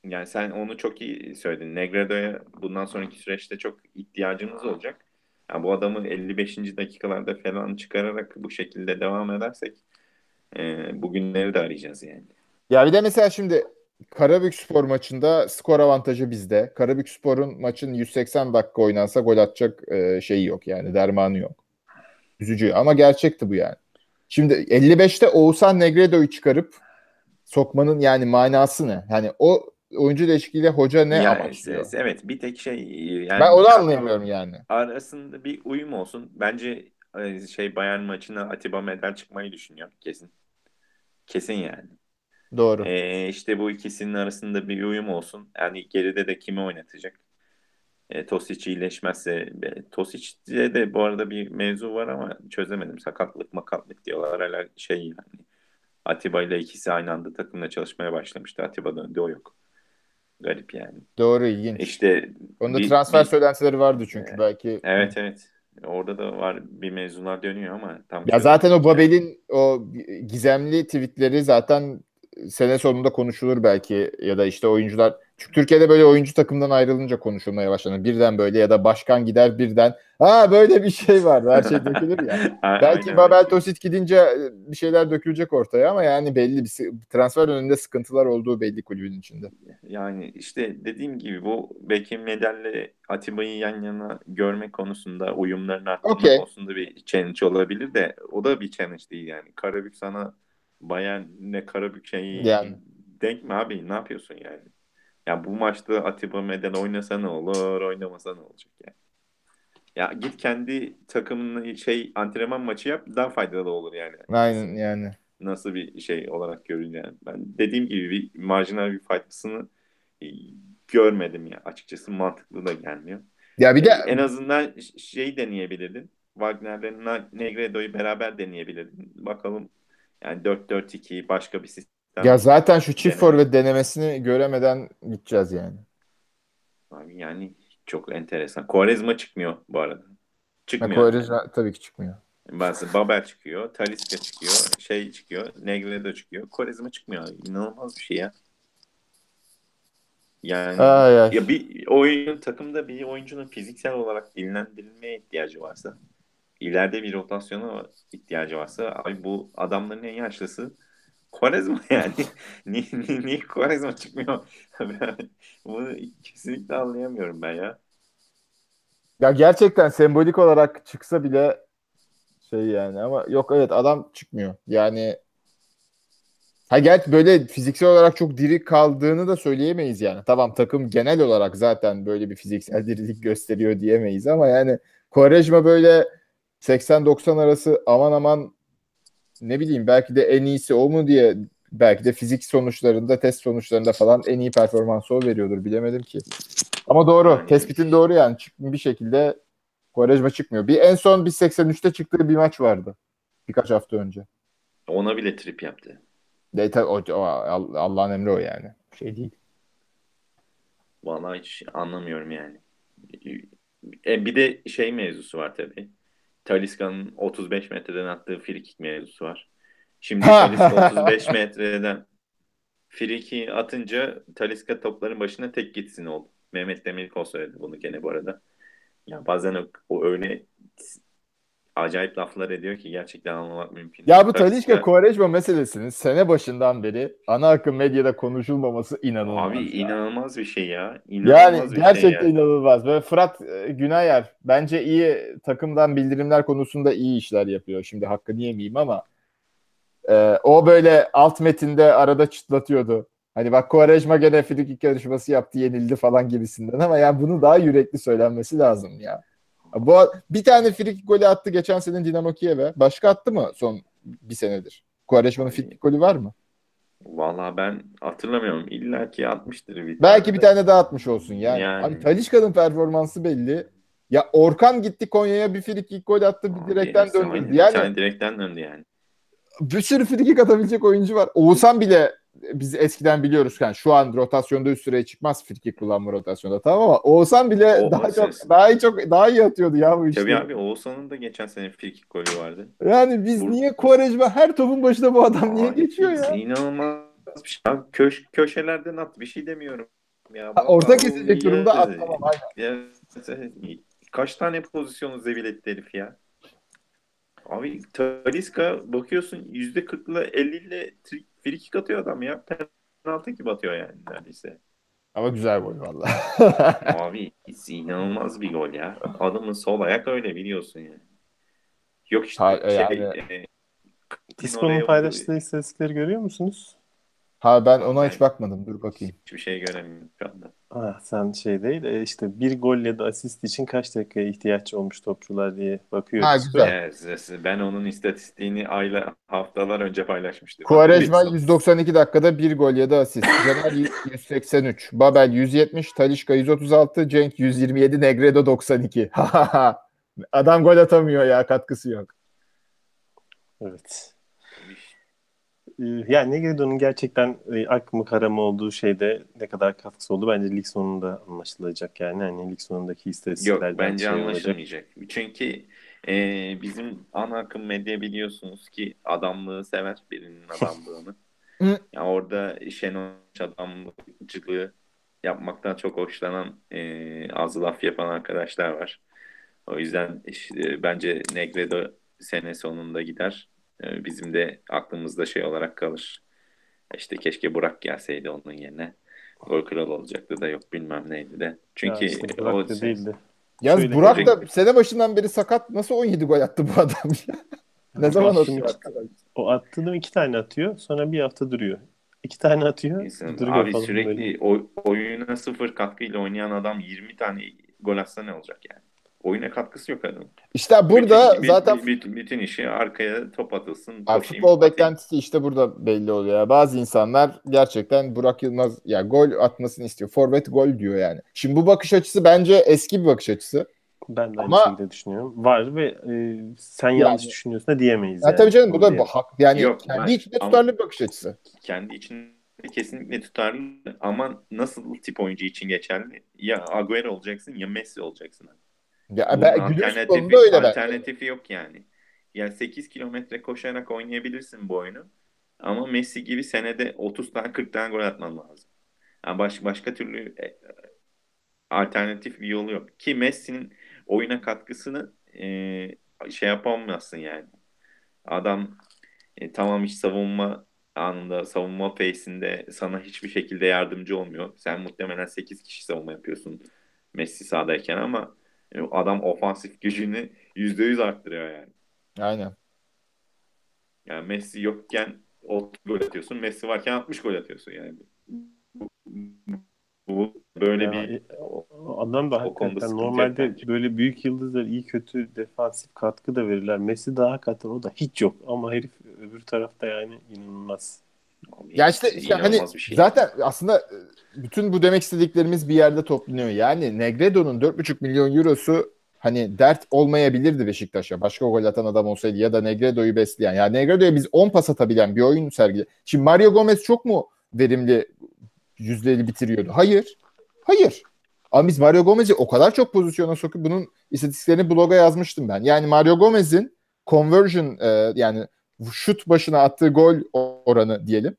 S3: yani sen onu çok iyi söyledin. Negredo'ya bundan sonraki süreçte çok ihtiyacımız olacak. Yani bu adamı 55. dakikalarda falan çıkararak bu şekilde devam edersek e, bugünleri de arayacağız yani.
S2: Ya bir de mesela şimdi Karabük Spor maçında skor avantajı bizde. Karabük Spor'un maçın 180 dakika oynansa gol atacak e, şeyi yok yani dermanı yok. Üzücü ama gerçekti bu yani. Şimdi 55'te Oğuzhan Negredo'yu çıkarıp sokmanın yani manası ne? Yani o oyuncu değişikliğiyle hoca ne yani, amaçlıyor?
S3: Evet bir tek şey yani
S2: ben onu anlayamıyorum yani.
S3: Arasında bir uyum olsun. Bence e, şey Bayern maçına Atiba medal çıkmayı düşünüyor kesin. Kesin yani.
S2: Doğru.
S3: Ee, işte bu ikisinin arasında bir uyum olsun. Yani geride de kimi oynatacak? E, Tosic iyileşmezse Tosic'de de bu arada bir mevzu var ama çözemedim. Sakatlık makatlık diyorlar. Hala şey yani Atiba ile ikisi aynı anda takımla çalışmaya başlamıştı. Atiba döndü o yok. Garip yani.
S2: Doğru ilginç.
S3: İşte
S2: Onda bir, transfer bir, söylentileri vardı çünkü
S3: evet,
S2: belki.
S3: Evet evet. Orada da var bir mevzular dönüyor ama tam
S2: Ya zaten o Babel'in o gizemli tweetleri zaten sene sonunda konuşulur belki ya da işte oyuncular çünkü Türkiye'de böyle oyuncu takımdan ayrılınca konuşulmaya başlanır. Birden böyle ya da başkan gider birden. Ha böyle bir şey var. Her şey dökülür ya. *laughs* belki Babel Tosit gidince e, bir şeyler dökülecek ortaya ama yani belli bir transfer önünde sıkıntılar olduğu belli kulübün içinde.
S3: Yani işte dediğim gibi bu Beckham Medel'le Atiba'yı yan yana görmek konusunda uyumlarını arttırmak okay. konusunda bir challenge olabilir de o da bir challenge değil yani. Karabük sana Bayern ne Karabük şeyi yani. denk mi abi? Ne yapıyorsun yani? Ya bu maçta Atiba Meden oynasa ne olur, oynamasa ne olacak yani? Ya git kendi takımını şey antrenman maçı yap daha faydalı olur yani.
S2: Aynen yani.
S3: Nasıl bir şey olarak görünce yani. Ben dediğim gibi bir marjinal bir faydasını e, görmedim ya. Açıkçası mantıklı da gelmiyor.
S2: Ya bir de
S3: en azından şey deneyebilirdin. Wagner'le Negredo'yu beraber deneyebilirdin. Bakalım yani 4-4-2 başka bir sistem
S2: ya zaten şu çift forvet denemesini göremeden gideceğiz yani.
S3: Abi yani çok enteresan. Quaresma çıkmıyor bu arada.
S2: Çıkmıyor. Quaresma tabii ki çıkmıyor.
S3: Bazı Babel çıkıyor, Talisca çıkıyor, şey çıkıyor, Negredo çıkıyor. Quaresma çıkmıyor. İnanılmaz bir şey ya. Yani ay, ay. ya bir oyun takımda bir oyuncunun fiziksel olarak dinlendirilmeye ihtiyacı varsa, ileride bir rotasyona ihtiyacı varsa, ay bu adamların en yaşlısı Quaresma *laughs* yani. niye, niye, niye Quaresma çıkmıyor? *laughs* Bunu kesinlikle anlayamıyorum ben ya.
S2: Ya gerçekten sembolik olarak çıksa bile şey yani ama yok evet adam çıkmıyor. Yani ha gerçi böyle fiziksel olarak çok diri kaldığını da söyleyemeyiz yani. Tamam takım genel olarak zaten böyle bir fiziksel dirilik gösteriyor diyemeyiz ama yani Quaresma böyle 80-90 arası aman aman ne bileyim belki de en iyisi o mu diye belki de fizik sonuçlarında test sonuçlarında falan en iyi performansı o veriyordur bilemedim ki. Ama doğru. Tespitin doğru yani. Bir şekilde Quaresma çıkmıyor. Bir en son bir 83'te çıktığı bir maç vardı. Birkaç hafta önce.
S3: Ona bile trip yaptı.
S2: De, tabii, o, o, Allah'ın emri o yani. Şey değil.
S3: Vallahi hiç anlamıyorum yani. E, bir de şey mevzusu var tabii. Taliska'nın 35 metreden attığı frikik mevzusu var. Şimdi Taliska 35 metreden friki atınca Taliska topların başına tek gitsin oldu. Mehmet Demirkol söyledi bunu gene bu arada. Ya bazen o, o öyle acayip laflar ediyor ki gerçekten anlamak mümkün.
S2: Ya bu Talişka Quaresma meselesinin sene başından beri ana akım medyada konuşulmaması inanılmaz.
S3: Abi ya. inanılmaz bir şey ya. İnanılmaz
S2: yani bir gerçekten şey ya. inanılmaz. Böyle Fırat e, Günayer bence iyi takımdan bildirimler konusunda iyi işler yapıyor. Şimdi hakkını yemeyeyim ama e, o böyle alt metinde arada çıtlatıyordu. Hani bak Quaresma gene frikik yarışması yaptı yenildi falan gibisinden ama yani bunu daha yürekli söylenmesi lazım ya. Bu bir tane frikik golü attı geçen sene Dinamo Kiev'e. Başka attı mı son bir senedir? Quaresma'nın frikik golü var mı?
S3: Vallahi ben hatırlamıyorum. İlla ki atmıştır
S2: bir Belki tane bir tane daha atmış olsun yani. yani. Abi Talişka'nın performansı belli. Ya Orkan gitti Konya'ya bir frikik gol attı bir direkten döndü.
S3: Yani, bir tane direkten döndü yani.
S2: Bir sürü frikik atabilecek oyuncu var. Oğuzhan bile biz eskiden biliyoruz yani şu an rotasyonda üst sıraya çıkmaz frikik kullanma rotasyonda tamam ama Oğuzhan bile o daha çok daha iyi çok daha iyi atıyordu ya bu
S3: işte. Tabii abi Oğuzhan'ın da geçen sene frikik golü vardı.
S2: Yani biz Bur- niye Quaresma her topun başında bu adam niye abi, geçiyor ya?
S3: İnanılmaz bir şey. Abi köş, köşelerden at bir şey demiyorum.
S2: Ya, ha, orta kesecek durumda at tamam aynen.
S3: Kaç tane pozisyonu zevil etti herif ya? Abi Taliska bakıyorsun %40'la 50 ile free kick atıyor adam ya. Penaltı gibi atıyor yani neredeyse.
S2: Ama güzel gol valla. *laughs*
S3: Abi inanılmaz bir gol ya. Adamın sol ayak öyle biliyorsun yani. Yok işte ha, şey, yani...
S1: e, Disco'nun paylaştığı istatistikleri görüyor musunuz?
S2: Ha ben ona hiç bakmadım. Dur bakayım.
S3: Hiçbir şey göremiyorum şu anda.
S1: Ah, sen şey değil e, işte bir gol ya da asist için kaç dakikaya ihtiyaç olmuş topçular diye bakıyoruz.
S2: Ha, güzel.
S3: Evet, ben onun istatistiğini ayla haftalar önce paylaşmıştım.
S2: Quaresma 192 dakikada bir gol ya da asist. Caner 183. *laughs* Babel 170. Talişka 136. Cenk 127. Negredo 92. *laughs* Adam gol atamıyor ya katkısı yok.
S1: Evet. Ee, yani Negredo'nun gerçekten e, ak mı kara mı olduğu şeyde ne kadar katkısı oldu bence lig sonunda anlaşılacak yani hani lig sonundaki istatistiklerden
S3: Yok bence
S1: şey
S3: anlaşılmayacak. Olacak. Çünkü e, bizim ana akım medya biliyorsunuz ki adamlığı sever birinin adamlığını. *laughs* yani orada Şenol adamcılığı yapmaktan çok hoşlanan e, az laf yapan arkadaşlar var. O yüzden işte, bence Negredo sene sonunda gider. Ee, bizim de aklımızda şey olarak kalır. İşte keşke Burak gelseydi onun yerine. Gol kralı olacaktı da yok bilmem neydi de. Çünkü
S1: ya işte Burak o da değildi.
S2: Yaz Şöyle Burak da sene başından beri sakat nasıl 17 gol attı bu adam ya? *laughs* ne zaman atıyor?
S1: O attığını iki tane atıyor sonra bir hafta duruyor. İki tane atıyor.
S3: İnsan, duruyor abi sürekli o, oyuna sıfır katkıyla oynayan adam 20 tane gol atsa ne olacak yani? Oyuna katkısı yok adamın.
S2: İşte burada bütün, zaten
S3: bütün, bütün işi arkaya top atılsın.
S2: Abi, futbol beklentisi işte burada belli oluyor. Ya. Bazı insanlar gerçekten Burak Yılmaz ya gol atmasını istiyor. Forvet gol diyor yani. Şimdi bu bakış açısı bence eski bir bakış açısı.
S1: Ben de Ama, aynı şekilde düşünüyorum. Var ve e, sen yani, yanlış düşünüyorsun da diyemeyiz.
S2: Ya yani. Tabii canım bu da hak. Yani Yok, kendi ben, içinde tutarlı bir bakış açısı.
S3: Kendi içinde kesinlikle tutarlı ama nasıl tip oyuncu için geçerli? Ya Agüero olacaksın ya Messi olacaksın.
S2: Ya ben alternatifi, öyle
S3: alternatifi yok yani. Yani 8 kilometre koşarak oynayabilirsin bu oyunu. Ama Messi gibi senede 30 tane 40 tane gol atman lazım. Yani baş, başka türlü e, alternatif bir yolu yok. Ki Messi'nin oyuna katkısını e, şey yapamazsın yani. Adam e, tamam hiç savunma anında savunma pace'inde sana hiçbir şekilde yardımcı olmuyor. Sen muhtemelen 8 kişi savunma yapıyorsun Messi sahadayken ama Adam ofansif gücünü %100 arttırıyor yani.
S2: Aynen.
S3: Yani Messi yokken 30 gol atıyorsun. Messi varken 60 gol atıyorsun yani. Bu, böyle ya, bir
S1: adam da hakikaten normalde bence. böyle büyük yıldızlar iyi kötü defansif katkı da verirler. Messi daha hakikaten o da hiç yok ama herif öbür tarafta yani inanılmaz.
S2: Ya işte, işte hani şey. zaten aslında e, bütün bu demek istediklerimiz bir yerde toplanıyor. Yani Negredo'nun 4,5 milyon eurosu hani dert olmayabilirdi Beşiktaş'a. Başka gol atan adam olsaydı ya da Negredo'yu besleyen. Yani Negredo'ya biz 10 pas atabilen bir oyun sergili. Şimdi Mario Gomez çok mu verimli yüzdeli bitiriyordu? Hayır. Hayır. Ama biz Mario Gomez'i o kadar çok pozisyona sokup bunun istatistiklerini bloga yazmıştım ben. Yani Mario Gomez'in conversion e, yani şut başına attığı gol oranı diyelim.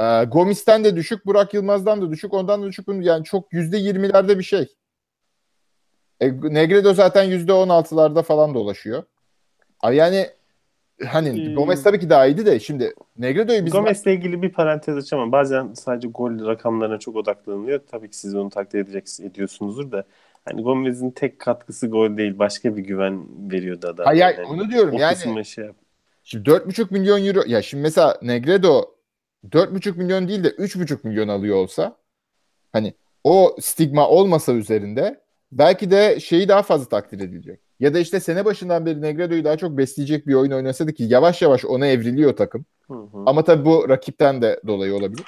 S2: E, Gomis'ten de düşük, Burak Yılmaz'dan da düşük, ondan da düşük. Yani çok yüzde yirmilerde bir şey. E, Negredo zaten yüzde on altılarda falan dolaşıyor. Yani hani hmm. Gomez tabii ki daha iyiydi de şimdi Negredo'yu biz...
S1: Gomez'le ilgili bir parantez açamam. Bazen sadece gol rakamlarına çok odaklanılıyor. Tabii ki siz onu takdir edeceksiniz, ediyorsunuzdur da. Hani Gomez'in tek katkısı gol değil. Başka bir güven veriyordu adam.
S2: Hayır yani, onu diyorum yani. Şey yap. Şimdi 4,5 milyon euro ya şimdi mesela Negredo 4,5 milyon değil de 3,5 milyon alıyor olsa hani o stigma olmasa üzerinde belki de şeyi daha fazla takdir edilecek. Ya da işte sene başından beri Negredo'yu daha çok besleyecek bir oyun oynasaydı ki yavaş yavaş ona evriliyor takım. Hı hı. Ama tabii bu rakipten de dolayı olabilir.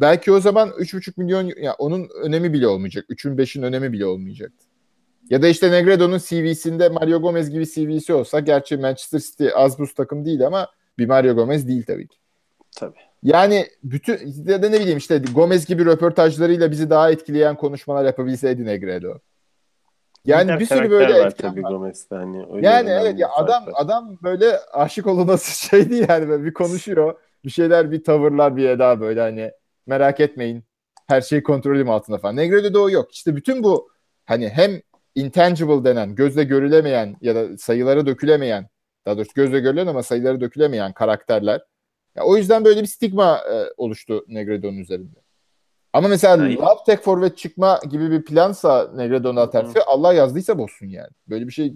S2: Belki o zaman 3,5 milyon ya onun önemi bile olmayacak. 3'ün 5'in önemi bile olmayacaktı. Ya da işte Negredo'nun CV'sinde Mario Gomez gibi CV'si olsa gerçi Manchester City az buz takım değil ama bir Mario Gomez değil tabii ki.
S1: Tabii.
S2: Yani bütün ya da ne bileyim işte Gomez gibi röportajlarıyla bizi daha etkileyen konuşmalar yapabilseydi Negredo. Yani bir, bir sürü böyle
S1: var tabii Gomez'te hani.
S2: Öyle yani evet ya adam var. adam böyle aşık olunası *laughs* şey değil yani böyle bir konuşuyor. Bir şeyler bir tavırlar bir eda böyle hani merak etmeyin. Her şey kontrolüm altında falan. Negredo'da o yok. İşte bütün bu hani hem intangible denen, gözle görülemeyen ya da sayılara dökülemeyen, daha doğrusu gözle görülen ama sayılara dökülemeyen karakterler. Ya o yüzden böyle bir stigma e, oluştu Negredo'nun üzerinde. Ama mesela Aynen. love tek forvet çıkma gibi bir plansa Negredo'nun alternatifi Allah yazdıysa bozsun yani. Böyle bir şey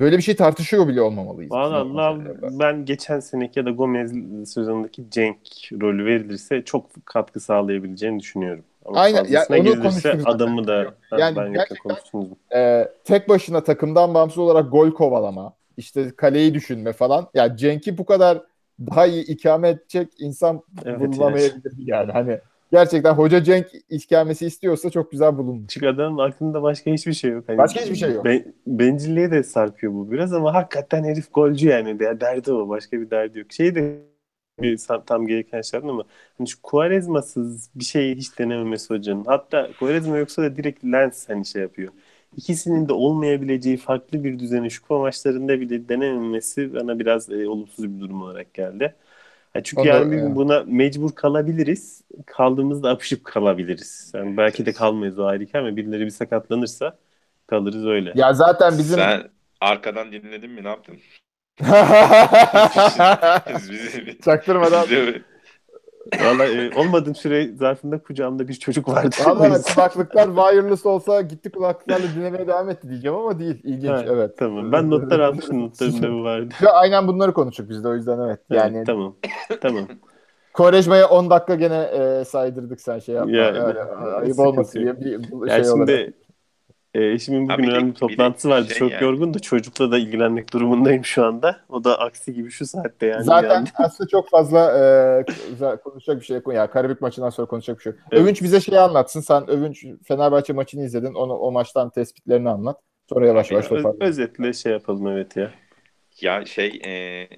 S2: Böyle bir şey tartışıyor bile olmamalıyız.
S1: Valla ben geçen seneki ya da Gomez sezonundaki Cenk rolü verilirse çok katkı sağlayabileceğini düşünüyorum.
S2: Ama Aynen. Ya, onu
S1: konuşuruz. Adamı da yani ben gerçekten
S2: e, tek başına takımdan bağımsız olarak gol kovalama, işte kaleyi düşünme falan. Ya yani Cenk'i bu kadar daha iyi ikame edecek insan evet, bulunamayabilir yani. yani. Hani gerçekten Hoca Cenk ikamesi istiyorsa çok güzel bulunmuş.
S1: Çünkü adamın aklında başka hiçbir şey yok.
S2: Hani başka hiçbir şey yok. Ben,
S1: bencilliğe de sarkıyor bu biraz ama hakikaten herif golcü yani. Derdi o. Başka bir derdi yok. Şey de bir tam gereken şart ama hani şu Kuarezma'sız bir şey hiç denememesi hocanın. Hatta Kuarezma yoksa da direkt Lens hani şey yapıyor. İkisinin de olmayabileceği farklı bir düzeni şu maçlarında bile denememesi bana biraz e, olumsuz bir durum olarak geldi. Yani çünkü yani bir buna mecbur kalabiliriz. Kaldığımızda apışıp kalabiliriz. Yani belki de kalmayız o ayrı ama birileri bir sakatlanırsa kalırız öyle.
S2: Ya zaten bizim
S3: Sen arkadan dinledin mi? Ne yaptın?
S2: Çaktırmadan.
S1: Valla e, olmadığım süre zarfında kucağımda bir çocuk vardı.
S2: Valla kulaklıklar wireless olsa gitti kulaklıklarla dinlemeye devam etti diyeceğim ama değil. İlginç ha, evet.
S1: Tamam ben notlar almışım *laughs* notlarımda bu vardı.
S2: Ya, aynen bunları konuştuk biz de o yüzden evet. Yani
S1: evet, tamam tamam.
S2: Koreşma'ya 10 dakika gene e, saydırdık sen şey yapma. Ya, yani, ayıp olmasın diye bir
S1: şey şimdi, olarak. E, eşimin bugün Abi, önemli bir toplantısı vardı. Şey Çok yani. yorgun da çocukla da ilgilenmek durumundayım şu anda. O da aksi gibi şu saatte yani.
S2: Zaten *laughs* aslında çok fazla e, konuşacak bir şey yok. Ya Karabük maçından sonra konuşacak bir şey yok. Evet. Övünç bize şeyi anlatsın. Sen Övünç Fenerbahçe maçını izledin. Onu o maçtan tespitlerini anlat. Sonra yavaş yavaş
S1: toparlayalım. Özetle şey yapalım evet ya.
S3: Ya şey e,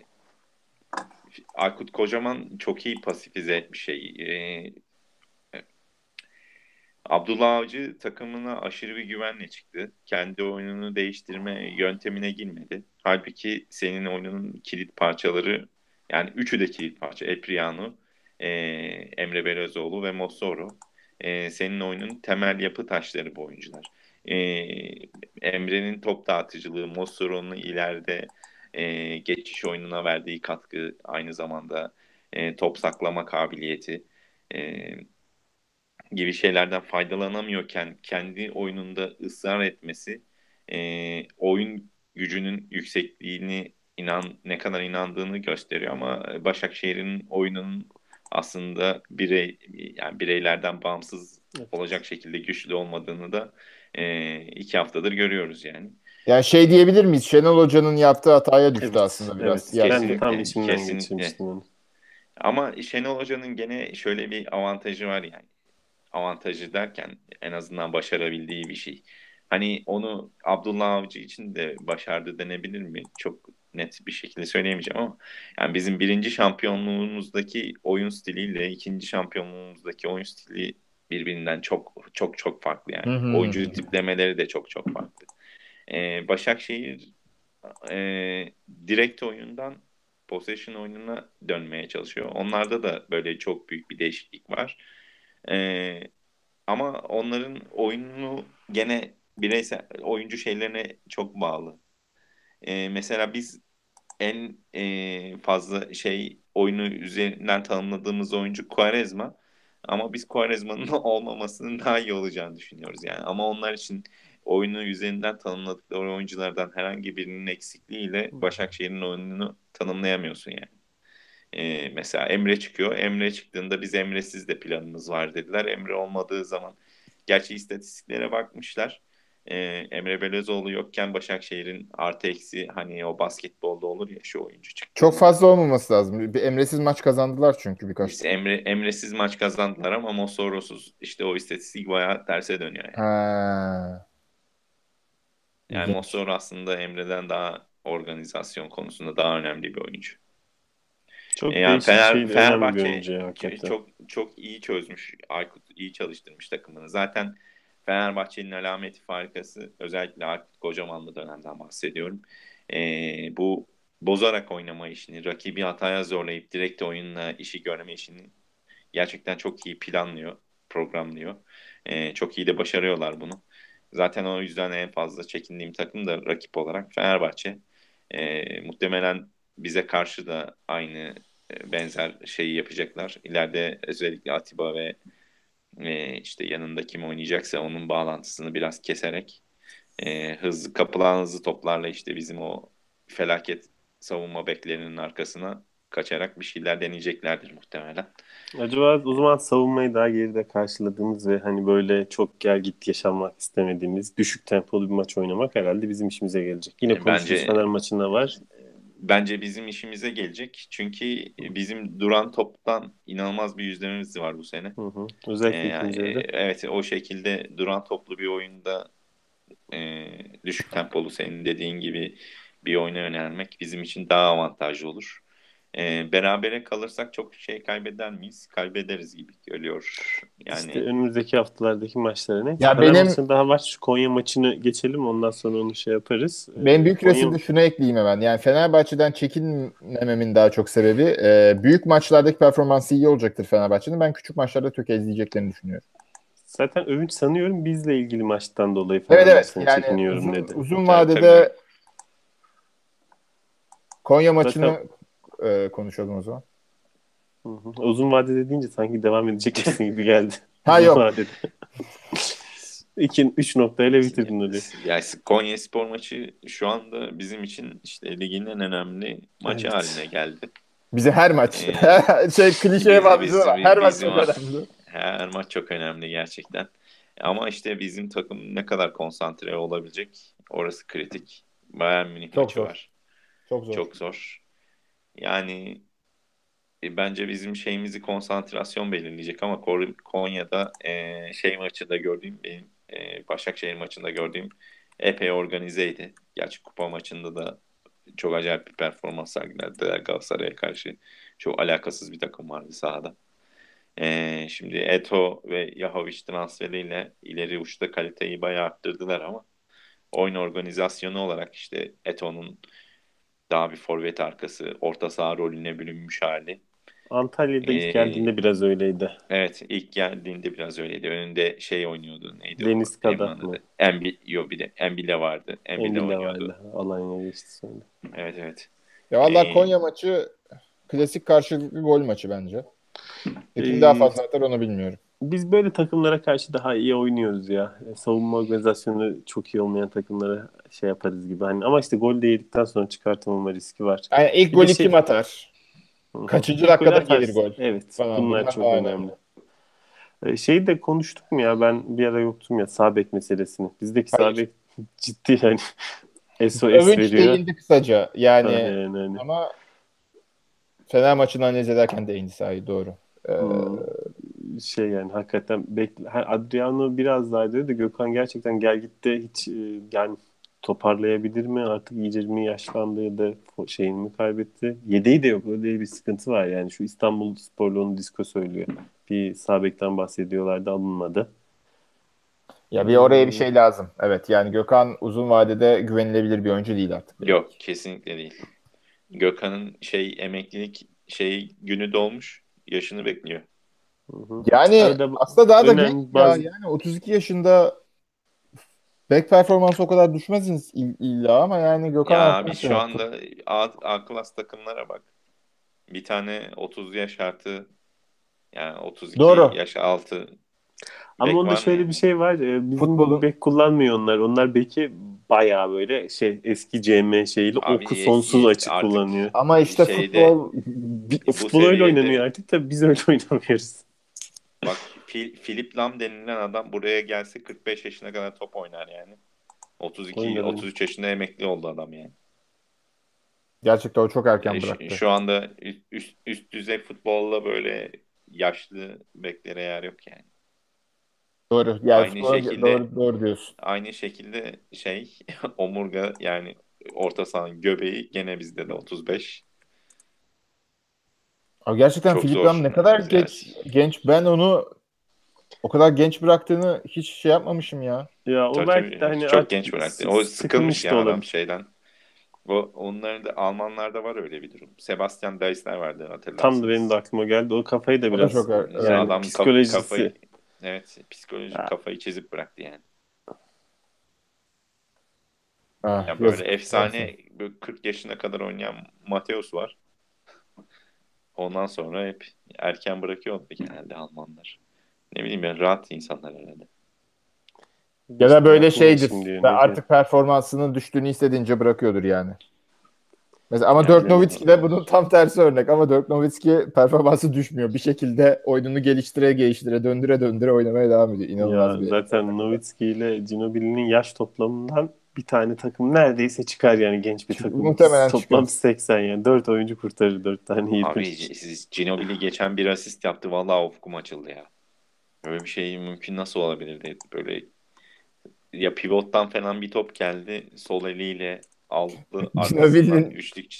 S3: Aykut Kocaman çok iyi pasifize etmiş şey. E, Abdullah Avcı takımına aşırı bir güvenle çıktı. Kendi oyununu değiştirme yöntemine girmedi. Halbuki senin oyunun kilit parçaları yani üçü de kilit parça. Epriano, e, Emre Belözoğlu ve Mossoro. E, senin oyunun temel yapı taşları bu oyuncular. E, Emre'nin top dağıtıcılığı, Mossoro'nun ileride e, geçiş oyununa verdiği katkı, aynı zamanda e, top saklama kabiliyeti. E, gibi şeylerden faydalanamıyorken kendi oyununda ısrar etmesi e, oyun gücünün yüksekliğini inan ne kadar inandığını gösteriyor ama Başakşehir'in oyunun aslında birey yani bireylerden bağımsız evet. olacak şekilde güçlü olmadığını da e, iki haftadır görüyoruz yani.
S2: Yani şey diyebilir miyiz? Şenol Hoca'nın yaptığı hataya düştü evet, aslında biraz.
S1: Evet, kesinlikle, tam içimden kesinlikle.
S3: Ama Şenol Hoca'nın gene şöyle bir avantajı var yani avantajı derken en azından başarabildiği bir şey. Hani onu Abdullah Avcı için de başardı denebilir mi? Çok net bir şekilde söyleyemeyeceğim ama yani bizim birinci şampiyonluğumuzdaki oyun stiliyle ikinci şampiyonluğumuzdaki oyun stili birbirinden çok çok çok farklı yani. Hı hı. Oyuncu tiplemeleri de çok çok farklı. Ee, Başakşehir e, direkt oyundan possession oyununa dönmeye çalışıyor. Onlarda da böyle çok büyük bir değişiklik var. Ee, ama onların oyununu gene bireysel oyuncu şeylerine çok bağlı. Ee, mesela biz en e, fazla şey oyunu üzerinden tanımladığımız oyuncu Quaresma. Ama biz Quaresma'nın *laughs* olmamasının daha iyi olacağını düşünüyoruz yani. Ama onlar için oyunu üzerinden tanımladıkları oyunculardan herhangi birinin eksikliğiyle Başakşehir'in oyununu tanımlayamıyorsun yani. Ee, mesela Emre çıkıyor. Emre çıktığında biz Emre'siz de planımız var dediler. Emre olmadığı zaman gerçi istatistiklere bakmışlar. Ee, Emre Belözoğlu yokken Başakşehir'in artı eksi hani o basketbolda olur ya şu oyuncu çıktı.
S2: Çok fazla olmaması lazım. Bir Emre'siz maç kazandılar çünkü birkaç.
S3: Biz Emre, Emre'siz maç kazandılar ama Mosoros'uz. İşte o istatistik bayağı terse dönüyor yani.
S2: Ha.
S3: Yani Mosoro aslında Emre'den daha organizasyon konusunda daha önemli bir oyuncu. Çok yani Fener, şey Fenerbahçe çok çok iyi çözmüş. Aykut iyi çalıştırmış takımını. Zaten Fenerbahçe'nin alameti farikası özellikle Aykut Kocamanlı dönemden bahsediyorum. Ee, bu bozarak oynama işini, rakibi hataya zorlayıp direkt oyunla işi görme işini gerçekten çok iyi planlıyor, programlıyor. Ee, çok iyi de başarıyorlar bunu. Zaten o yüzden en fazla çekindiğim takım da rakip olarak Fenerbahçe. Ee, muhtemelen bize karşı da aynı e, benzer şeyi yapacaklar. İleride özellikle Atiba ve e, işte yanında kim oynayacaksa onun bağlantısını biraz keserek e, hızlı kapılan hızlı toplarla işte bizim o felaket savunma beklerinin arkasına kaçarak bir şeyler deneyeceklerdir muhtemelen.
S1: Acaba o zaman savunmayı daha geride karşıladığımız ve hani böyle çok gel git yaşanmak istemediğimiz düşük tempolu bir maç oynamak herhalde bizim işimize gelecek. Yine konuşuruz bence, Fener maçında var.
S3: Bence bizim işimize gelecek. Çünkü bizim duran toptan inanılmaz bir yüzdememiz var bu sene.
S1: Hı hı. Özellikle ee, yani,
S3: Evet o şekilde duran toplu bir oyunda e, düşük tempolu senin dediğin gibi bir oyuna yönelmek bizim için daha avantajlı olur. E, berabere kalırsak çok şey kaybeder miyiz? Kaybederiz gibi geliyor. Yani
S1: işte önümüzdeki haftalardaki maçlara ne? Ya benim daha var. Şu Konya maçını geçelim ondan sonra onu şey yaparız.
S2: Ben büyük Konya... resimde şunu ekleyeyim hemen. Yani Fenerbahçe'den çekinmememin daha çok sebebi e, büyük maçlardaki performansı iyi olacaktır Fenerbahçe'nin. Ben küçük maçlarda tökezleyeceklerini düşünüyorum.
S1: Zaten Övünç sanıyorum bizle ilgili maçtan dolayı
S2: evet, evet. Yani çekiniyorum uzun, dedi. Uzun vadede tabii. Konya maçını Zaten e, konuşalım o zaman.
S1: Hı hı. Uzun vadede deyince sanki devam edeceksin gibi geldi. *laughs*
S2: ha yok. Vadede. *laughs*
S1: 2 3 noktayla bitirdin öyle.
S3: Yani Konya Spor maçı şu anda bizim için işte ligin en önemli maçı evet. haline geldi.
S2: Bize her maç. Ee, *laughs* şey klişeye var. Bizim, her maç çok önemli.
S3: Her maç çok önemli gerçekten. Ama işte bizim takım ne kadar konsantre olabilecek orası kritik. Bayern Münih çok maçı zor. var.
S2: Çok zor.
S3: Çok zor. Yani e, bence bizim şeyimizi konsantrasyon belirleyecek ama Konya'da e, şey maçında gördüğüm benim e, Başakşehir maçında gördüğüm epey organizeydi. Gerçi kupa maçında da çok acayip bir performans sergilediler Galatasaray'a karşı. Çok alakasız bir takım vardı sahada. E, şimdi Eto ve Yahovic transferiyle ileri uçta kaliteyi bayağı arttırdılar ama oyun organizasyonu olarak işte Eto'nun daha bir forvet arkası, orta saha rolüne bürünmüş hali.
S1: Antalya'da ilk ee, geldiğinde biraz öyleydi.
S3: Evet ilk geldiğinde biraz öyleydi. Önünde şey oynuyordu. Neydi
S1: Deniz Kadat mı?
S3: Embi, yok bir de Embile vardı. Embile, Embile
S1: oynuyordu. vardı. Alanya geçti sonra.
S3: Evet evet.
S2: Ya valla ee, Konya maçı klasik karşılıklı gol maçı bence. Kim ee, daha fazla atar onu bilmiyorum.
S1: Biz böyle takımlara karşı daha iyi oynuyoruz ya. Savunma organizasyonu çok iyi olmayan takımlara şey yaparız gibi. Hani ama işte gol de yedikten sonra çıkartmama riski var.
S2: Yani ilk golü şey... kim atar? Kaçıncı dakikada gelir gol?
S1: Evet. Falan. Bunlar, bunlar çok önemli. önemli. Ee, şeyi de konuştuk mu ya ben bir ara yoktum ya sabek meselesini. Bizdeki sabek *laughs* ciddi yani *laughs* SOS Övünç veriyor.
S2: değildi kısaca yani aynen, aynen. ama Fener maçını analiz ederken değindi sahi doğru. Ee, hmm
S1: şey yani hakikaten bekle Adriano biraz daha diyor da Gökhan gerçekten gel gitti hiç e, yani toparlayabilir mi artık iyice mi yaşlandı ya da şeyini mi kaybetti yedeği de yok öyle bir sıkıntı var yani şu İstanbul Sporlu onu disko söylüyor bir Sabek'ten bahsediyorlardı alınmadı
S2: ya bir oraya bir şey lazım. Evet yani Gökhan uzun vadede güvenilebilir bir oyuncu değil artık.
S3: Yok kesinlikle değil. Gökhan'ın şey emeklilik şey günü dolmuş. Yaşını bekliyor.
S2: Yani Arada aslında daha da genç bazı... ya. Yani 32 yaşında back performansı o kadar düşmezsiniz illa ama yani Gökhan
S3: Ya abi şu anda A, A klas takımlara bak. Bir tane 30 yaş artı yani 32 Doğru. yaş altı
S1: ama onda şöyle bir şey var. E, bizim Futbolun... bek kullanmıyor onlar. Onlar beki bayağı böyle şey eski CM şeyiyle Abi, oku sonsuz açık kullanıyor.
S2: Ama işte şeyde, futbol
S1: futbol öyle oynanıyor artık da biz öyle *laughs* oynamıyoruz.
S3: Bak Philip Lam denilen adam buraya gelse 45 yaşına kadar top oynar yani. 32 Oynadım. 33 yaşında emekli oldu adam yani.
S2: Gerçekten o çok erken yani bıraktı.
S3: Şu anda üst, üst düzey futbolla böyle yaşlı beklere yer yok yani.
S2: Doğru. Yani aynı doğru, şekilde doğru, doğru diyorsun.
S3: Aynı şekilde şey *laughs* omurga yani orta sahanın göbeği gene bizde de 35.
S2: Abi gerçekten Çok Filip Lam ne kadar yani. geç genç. Ben onu o kadar genç bıraktığını hiç şey yapmamışım ya.
S1: Ya o
S3: tabii, belki de hani çok genç bıraktı. O sıkılmış ya adam şeyden. Bu onların da Almanlarda var öyle bir durum. Sebastian Deisler vardı hatırlarsınız.
S1: Tam da benim de aklıma geldi. O kafayı da biraz.
S3: çok, yani, yani adam psikolojisi. Kafayı, evet, psikolojik ha. kafayı çizip bıraktı yani. Ah, yani böyle yazık, efsane yazık. 40 yaşına kadar oynayan Mateus var. Ondan sonra hep erken bırakıyordu genelde Almanlar. Ne bileyim ben rahat insanlar herhalde.
S2: Ya da böyle şeydir. Ve artık performansının düştüğünü hissedince bırakıyordur yani. Mesela ama yani Dirk Nowitzki de bunun tam tersi örnek ama Dirk Nowitzki performansı düşmüyor. Bir şekilde oyununu geliştire geliştire döndüre döndüre oynamaya devam ediyor. İnanılmaz
S1: ya, bir Zaten Nowitzki ile Ginobili'nin yaş toplamından bir tane takım neredeyse çıkar yani genç bir takım. Muhtemelen Toplam çıkıyor. 80 yani. 4 oyuncu kurtarır 4 tane iyi.
S3: Abi Ginobili geçen bir asist yaptı. Vallahi ufkum açıldı ya. Böyle bir şey mümkün nasıl olabilir Böyle ya pivottan falan bir top geldi. Sol eliyle aldı. *laughs* Ginobili'nin üçlük,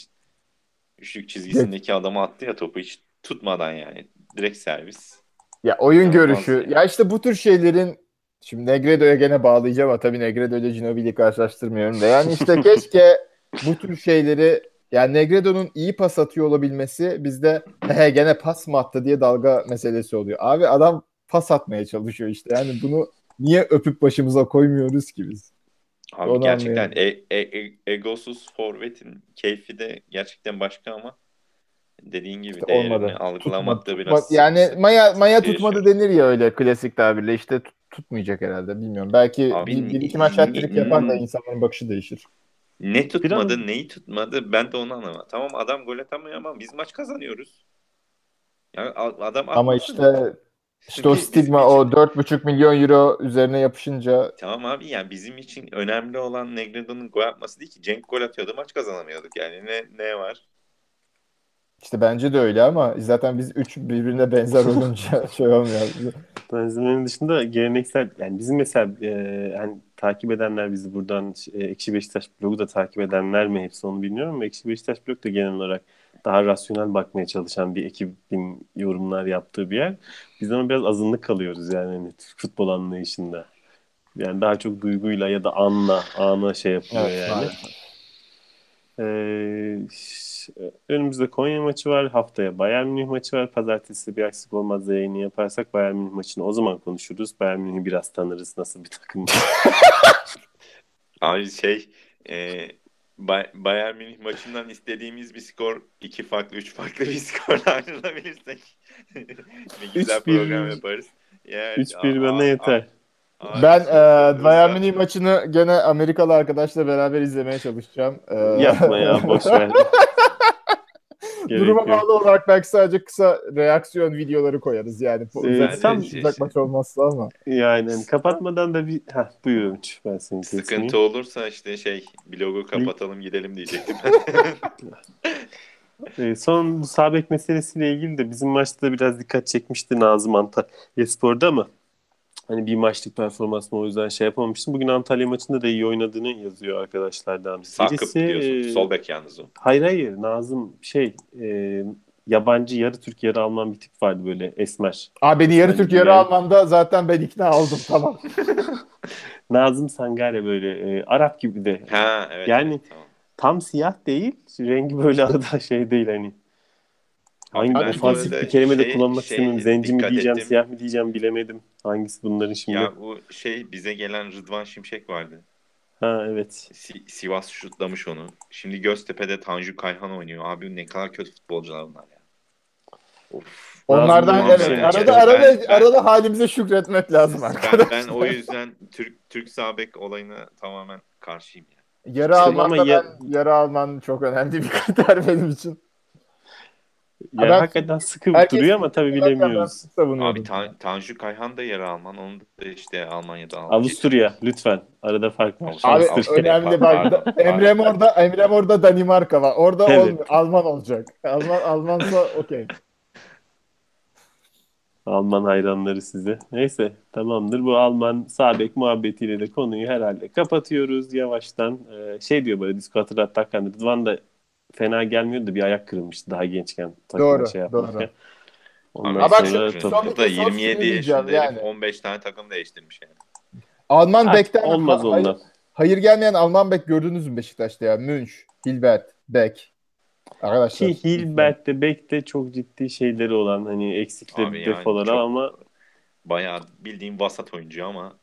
S3: üçlük çizgisindeki adamı attı ya topu hiç tutmadan yani. Direkt servis.
S2: Ya oyun Olmaz görüşü. Yani. Ya işte bu tür şeylerin Şimdi Negredo'ya gene bağlayacağım ama tabii Negredo ile Ginobili'yi karşılaştırmıyorum da. Yani işte keşke bu tür şeyleri yani Negredo'nun iyi pas atıyor olabilmesi bizde he gene pas mı attı diye dalga meselesi oluyor. Abi adam pas atmaya çalışıyor işte. Yani bunu niye öpüp başımıza koymuyoruz ki biz?
S3: Abi Onu gerçekten e, e, e, egosuz forvetin keyfi de gerçekten başka ama dediğin gibi işte değerini olmadı. algılamakta biraz
S2: yani maya maya tutmadı denir ya öyle klasik tabirle işte tut, tutmayacak herhalde bilmiyorum. Belki Abi, bir, bir iki maç hat yapan da insanların bakışı değişir.
S3: Ne tutmadı, Biraz... neyi tutmadı ben de onu anlamadım. Tamam adam gol atamıyor ama biz maç kazanıyoruz. Yani adam
S2: Ama işte işte o stigma o 4,5 milyon euro üzerine yapışınca
S3: Tamam abi yani bizim için önemli olan Negredo'nun gol atması değil ki. Cenk gol atıyordu maç kazanamıyorduk yani ne ne var?
S2: İşte bence de öyle ama zaten biz üç birbirine benzer olunca *laughs* şey olmuyor.
S1: Benzemenin dışında geleneksel yani bizim mesela e, yani takip edenler bizi buradan e, Ekşi Beşiktaş blogu da takip edenler mi hepsi onu bilmiyorum ama Ekşi Beşiktaş blog da genel olarak daha rasyonel bakmaya çalışan bir ekibin yorumlar yaptığı bir yer. Biz ama biraz azınlık kalıyoruz yani hani futbol anlayışında. Yani daha çok duyguyla ya da anla, ana şey yapıyor evet, yani. Ee, önümüzde Konya maçı var. Haftaya Bayern Münih maçı var. Pazartesi bir aksilik olmaz yayını yaparsak Bayern Münih maçını o zaman konuşuruz. Bayern Münih'i biraz tanırız nasıl bir takım. *laughs*
S3: Abi şey e, Bayern Münih maçından istediğimiz bir skor iki farklı, üç farklı bir *laughs* skorla ayrılabilirsek *laughs* ne güzel program yaparız.
S1: Yani, 3-1 bana yeter.
S2: Ben e, Bayern Münih maçını gene Amerikalı arkadaşla beraber izlemeye çalışacağım.
S1: E... Yapma ya boş ver.
S2: Duruma bağlı olarak belki sadece kısa reaksiyon videoları koyarız yani. Ee, tam uzak maç olmazsa ama.
S1: Yani kapatmadan da bir Heh, buyurun ben seni
S3: Sıkıntı kesmeyeyim. olursa işte şey blogu kapatalım gidelim diyecektim *laughs*
S1: ee, son sabek meselesiyle ilgili de bizim maçta da biraz dikkat çekmişti Nazım Antalya Spor'da ama hani bir maçlık performans mı o yüzden şey yapamamıştım. Bugün Antalya maçında da iyi oynadığını yazıyor arkadaşlardan
S3: birisi. diyorsun. Sol bek yalnız o.
S1: Hayır hayır. Nazım şey e, yabancı yarı Türk yarı Alman bir tip vardı böyle esmer.
S2: Aa beni yarı Türk yarı Alman'da zaten ben ikna oldum *laughs* tamam.
S1: Nazım Sangare böyle e, Arap gibi de.
S3: Ha evet.
S1: Yani
S3: evet, tamam.
S1: tam siyah değil. Rengi böyle *laughs* arada şey değil hani Hangi ben ofansif bir kelime şey, de kullanmak şey, istemiyorum. Zenci mi diyeceğim, ettim. siyah mı diyeceğim bilemedim. Hangisi bunların şimdi?
S3: Ya bu şey bize gelen Rıdvan Şimşek vardı.
S1: Ha evet.
S3: Si- Sivas şutlamış onu. Şimdi Göztepe'de Tanju Kayhan oynuyor. Abi ne kadar kötü futbolcular bunlar ya.
S2: Of. Onlardan evet. Ben, arada arada ben, arada halimize şükretmek lazım
S3: arkadaşlar. Ben, ben o yüzden Türk Türk Sabek olayına tamamen karşıyım ya.
S2: Yarı işte Alman'da ya... ben yarı Alman çok önemli bir *laughs* kriter benim için.
S1: Yani ben, hakikaten sıkı duruyor ama tabii bilemiyoruz.
S3: Abi Ta- Tanju Kayhan da yer Alman. Onu da işte Almanya'da
S1: almış. Avusturya lütfen. Arada fark var.
S2: Abi önemli bak. Emre orada Emre orada Danimarka var. Orada evet. olmuyor. Alman olacak. Alman Almansa okey.
S1: Alman hayranları size. Neyse tamamdır. Bu Alman sabek muhabbetiyle de konuyu herhalde kapatıyoruz yavaştan. Ee, şey diyor böyle disko hatırlat Hakan Rıdvan da fena gelmiyordu. Bir ayak kırılmıştı daha gençken.
S2: Doğru. Şey doğru. *laughs*
S3: Ondan bak şu, son, da 27 yaşında yani. 15 tane takım değiştirmiş yani.
S2: Alman ha, bekten
S1: olmaz.
S2: Hayır, hayır gelmeyen Alman bek gördünüz mü Beşiktaş'ta ya? Münch, Hilbert, Beck.
S1: Arkadaşlar. Ki Hilbert de Beck de çok ciddi şeyleri olan hani eksikleri Abi defoları yani ama
S3: bayağı bildiğim vasat oyuncu ama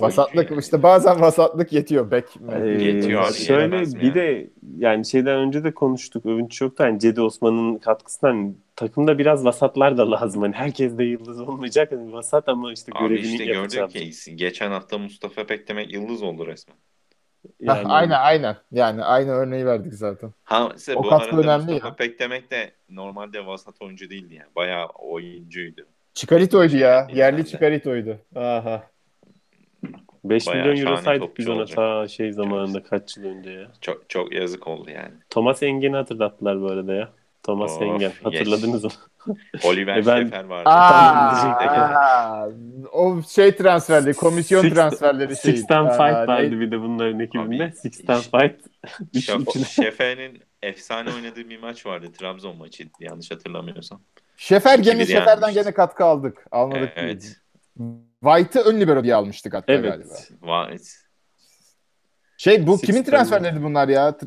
S2: Vasatlık yani. işte bazen vasatlık yetiyor bek.
S1: Ee, yetiyor abi. Şöyle bir ya. de yani şeyden önce de konuştuk. Övünç yok da hani Cedi Osman'ın katkısından hani takımda biraz vasatlar da lazım. Hani herkes de yıldız olmayacak. Hani vasat ama işte
S3: abi
S1: görevini
S3: işte yapacak. ki geçen hafta Mustafa Pek demek yıldız oldu resmen.
S2: Yani... Hah, aynen aynen. Yani aynı örneği verdik zaten.
S3: Ha, o bu katkı önemli Mustafa ya. Pek demek de normalde vasat oyuncu değildi yani. Bayağı oyuncuydu.
S2: Chicarito'ydu ya. Yerli Chicarito'ydu. Aha.
S1: 5 Bayağı milyon euro saydık biz ona ta şey zamanında çok, kaç yıl önce ya.
S3: Çok çok yazık oldu yani.
S1: Thomas Engen'i hatırlattılar bu arada ya. Thomas of, Engen. Hatırladınız mı? *laughs*
S3: Oliver e ben... Şefer vardı. Aa,
S2: o şey transferleri, komisyon six, transferleri
S1: şey. Sixten Fight vardı bir de bunların ekibinde. Sixten Fight. *laughs*
S3: Şefe'nin efsane oynadığı bir maç vardı. Trabzon maçı yanlış hatırlamıyorsam.
S2: Şefer gene Şefer'den gene katkı aldık. Almadık. Evet. White'ı ön libero diye almıştık hatta evet. galiba.
S3: White.
S2: Şey bu Six kimin transferleri bunlar ya?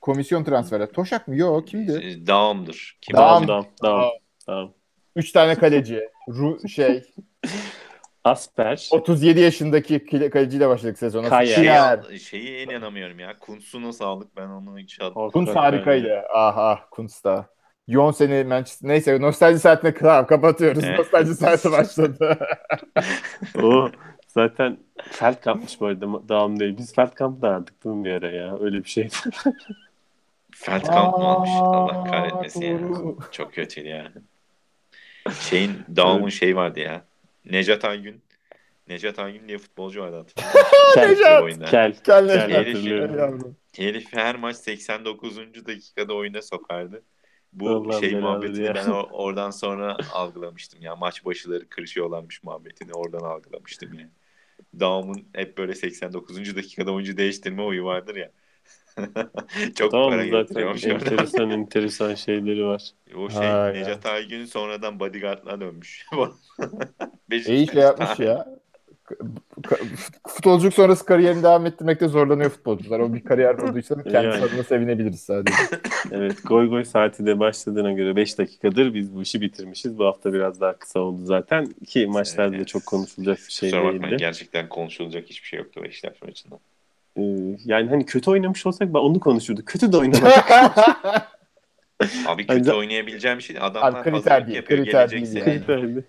S2: Komisyon transferleri. Toşak mı? Yok kimdi?
S3: Dağım'dır.
S1: Kim Dağım. Dağım. Dağım. Dağım.
S2: Üç tane kaleci. Ru şey. *laughs*
S1: Asper.
S2: 37 yaşındaki kaleciyle başladık sezona.
S3: Kaya. Şey, şeyi inanamıyorum ya. Kuntz'u sağlık ben onu hiç
S2: Kuntz harikaydı. Ah ah Kuntz da. Yon seni Manchester neyse nostalji saatine tamam kapatıyoruz. Evet. Nostalji saati başladı. *laughs*
S1: o zaten Feldkamp'mış bu arada devam değil. Biz Feldkamp da aldık değil mi bir ara ya? Öyle bir *laughs* şeydi.
S3: Feldkamp mı almış? Allah kahretmesin ya. Çok kötüydü yani. Şeyin Daum'un şey vardı ya. Necat Aygün. Necat Aygün diye futbolcu vardı *laughs* hatırlıyorum.
S2: Necat. Kel. Kel Necat.
S3: Herif, herif her maç 89. dakikada oyuna sokardı. Bu Allah şey muhabbetini ya. ben oradan sonra algılamıştım ya. Maç başıları kırışıyorlarmış muhabbetini oradan algılamıştım yani. Daum'un hep böyle 89. dakikada oyuncu değiştirme oyu vardır ya. *laughs*
S1: Çok tamam, para zaten enteresan enteresan şeyleri var.
S3: O şey ha, Necat Aygün sonradan bodyguard'la dönmüş. *laughs*
S2: İyi şey yapmış ya futbolculuk sonrası kariyerini devam ettirmekte zorlanıyor futbolcular. O bir kariyer olduysa *laughs* kendi yani. adına sevinebiliriz sadece. *laughs*
S1: evet goy goy saati de başladığına göre 5 dakikadır biz bu işi bitirmişiz. Bu hafta biraz daha kısa oldu zaten. Ki maçlarda evet. da çok konuşulacak bir şey Kusura değildi.
S3: gerçekten konuşulacak hiçbir şey yoktu Beşiktaş maçında.
S1: Ee, yani hani kötü oynamış olsak ben onu konuşurduk. Kötü de oynamadık. *laughs*
S3: Abi kötü hani, oynayabileceğim şey adamlar abi, kriter değil, yapıyor. Kriter Gelecek değil yani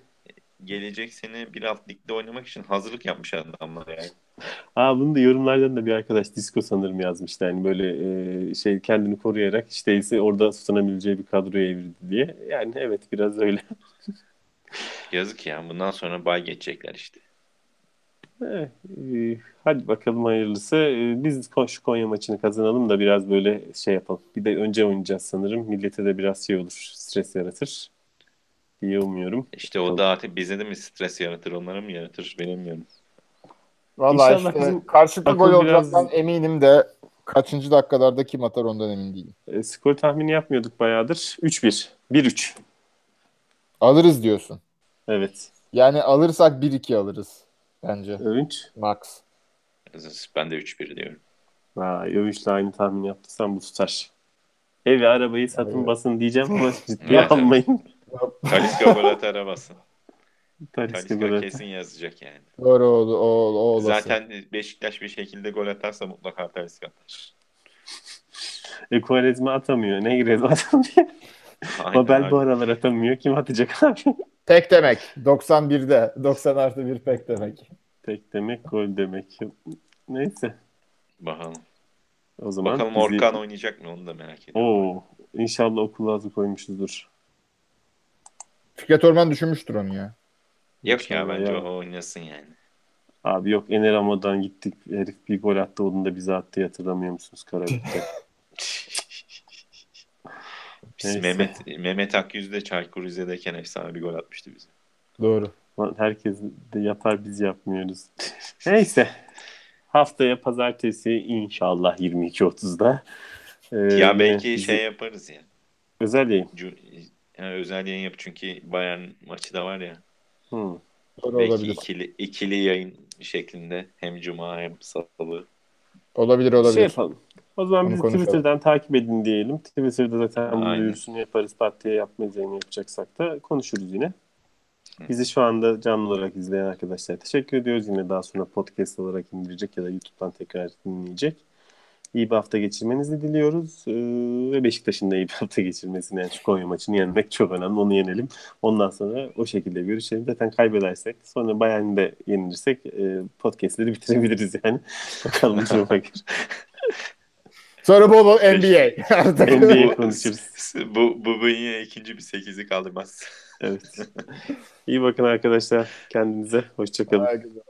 S3: gelecek sene bir ligde oynamak için hazırlık yapmış adamlar yani.
S1: Aa bunu da yorumlardan da bir arkadaş Disco sanırım yazmıştı. Yani böyle e, şey kendini koruyarak işte ise orada tutunabileceği bir kadroya evirdi diye. Yani evet biraz öyle. *laughs*
S3: Yazık ya. Bundan sonra bay geçecekler işte.
S1: Eh, e, hadi bakalım hayırlısı. E, biz şu Konya maçını kazanalım da biraz böyle şey yapalım. Bir de önce oynayacağız sanırım. Millete de biraz şey olur. Stres yaratır diye umuyorum.
S3: İşte o da artık bize de mi stres yaratır, onlara mı yaratır bilemiyorum.
S2: Valla işte bizim karşılıklı gol olacaktan biraz... eminim de kaçıncı dakikalarda kim atar ondan emin değilim.
S1: E, skor tahmini yapmıyorduk bayağıdır. 3-1. 1-3.
S2: Alırız diyorsun.
S1: Evet.
S2: Yani alırsak 1-2 alırız bence.
S1: Övünç.
S2: Max.
S3: Ben de 3-1 diyorum.
S1: Vay, Övünç'le aynı tahmin yaptıysan bu tutar. Evi arabayı satın evet. basın diyeceğim ama *laughs* ciddiye almayın.
S3: Taliska gol atar arabasın. Taliska gol kesin yazacak yani.
S2: Doğru o, o, o olası.
S3: Zaten Beşiktaş bir şekilde gol atarsa mutlaka Taliska atar.
S1: E Quaresma atamıyor. Ne Negredo atamıyor. Babel bu aralar atamıyor. Kim atacak abi?
S2: Pek demek. 91'de. 90 artı 1 pek demek.
S1: Pek demek gol demek. Neyse.
S3: Bakalım. O zaman Bakalım bizi... Orkan oynayacak mı onu da merak ediyorum.
S1: Oo, inşallah okul azı koymuşuzdur.
S2: Fikret Orman düşünmüştür onu ya.
S3: Yok ya bence ya. o oynasın yani.
S1: Abi yok Ener Ama'dan gittik. Herif bir gol attı. Onu da bize attı. Hatırlamıyor musunuz Karabük'te? *laughs*
S3: Biz Mehmet, Mehmet Akyüz de Çaykur Rize'deyken efsane bir gol atmıştı bize.
S2: Doğru.
S1: Herkes de yapar biz yapmıyoruz. *laughs* Neyse. Haftaya pazartesi inşallah 22.30'da.
S3: Ee, ya belki bizi... şey yaparız ya.
S1: Özel yayın.
S3: Yani özel yayın yap çünkü Bayern maçı da var ya.
S1: Hmm.
S3: Belki olabilir. ikili, ikili yayın şeklinde hem cuma hem salı.
S2: Olabilir olabilir. Şey
S1: yapalım. O zaman bizi Twitter'dan takip edin diyelim. Twitter'da zaten bunun duyurusunu yaparız. Partiye yapmayız yayın yapacaksak da konuşuruz yine. Bizi şu anda canlı olarak izleyen arkadaşlar teşekkür ediyoruz. Yine daha sonra podcast olarak indirecek ya da YouTube'dan tekrar dinleyecek. İyi bir hafta geçirmenizi diliyoruz. Ee, ve Beşiktaş'ın da iyi bir hafta geçirmesini yani şu Konya maçını yenmek çok önemli. Onu yenelim. Ondan sonra o şekilde görüşelim. Zaten kaybedersek sonra Bayern'i de yenilirsek e, podcastleri bitirebiliriz yani. *laughs* Bakalım duruma göre.
S2: Sonra bol bol NBA.
S1: NBA konuşuruz.
S3: Bu, bu, bu yine ikinci bir sekizi kaldırmaz.
S1: Evet. İyi bakın arkadaşlar kendinize. Hoşçakalın.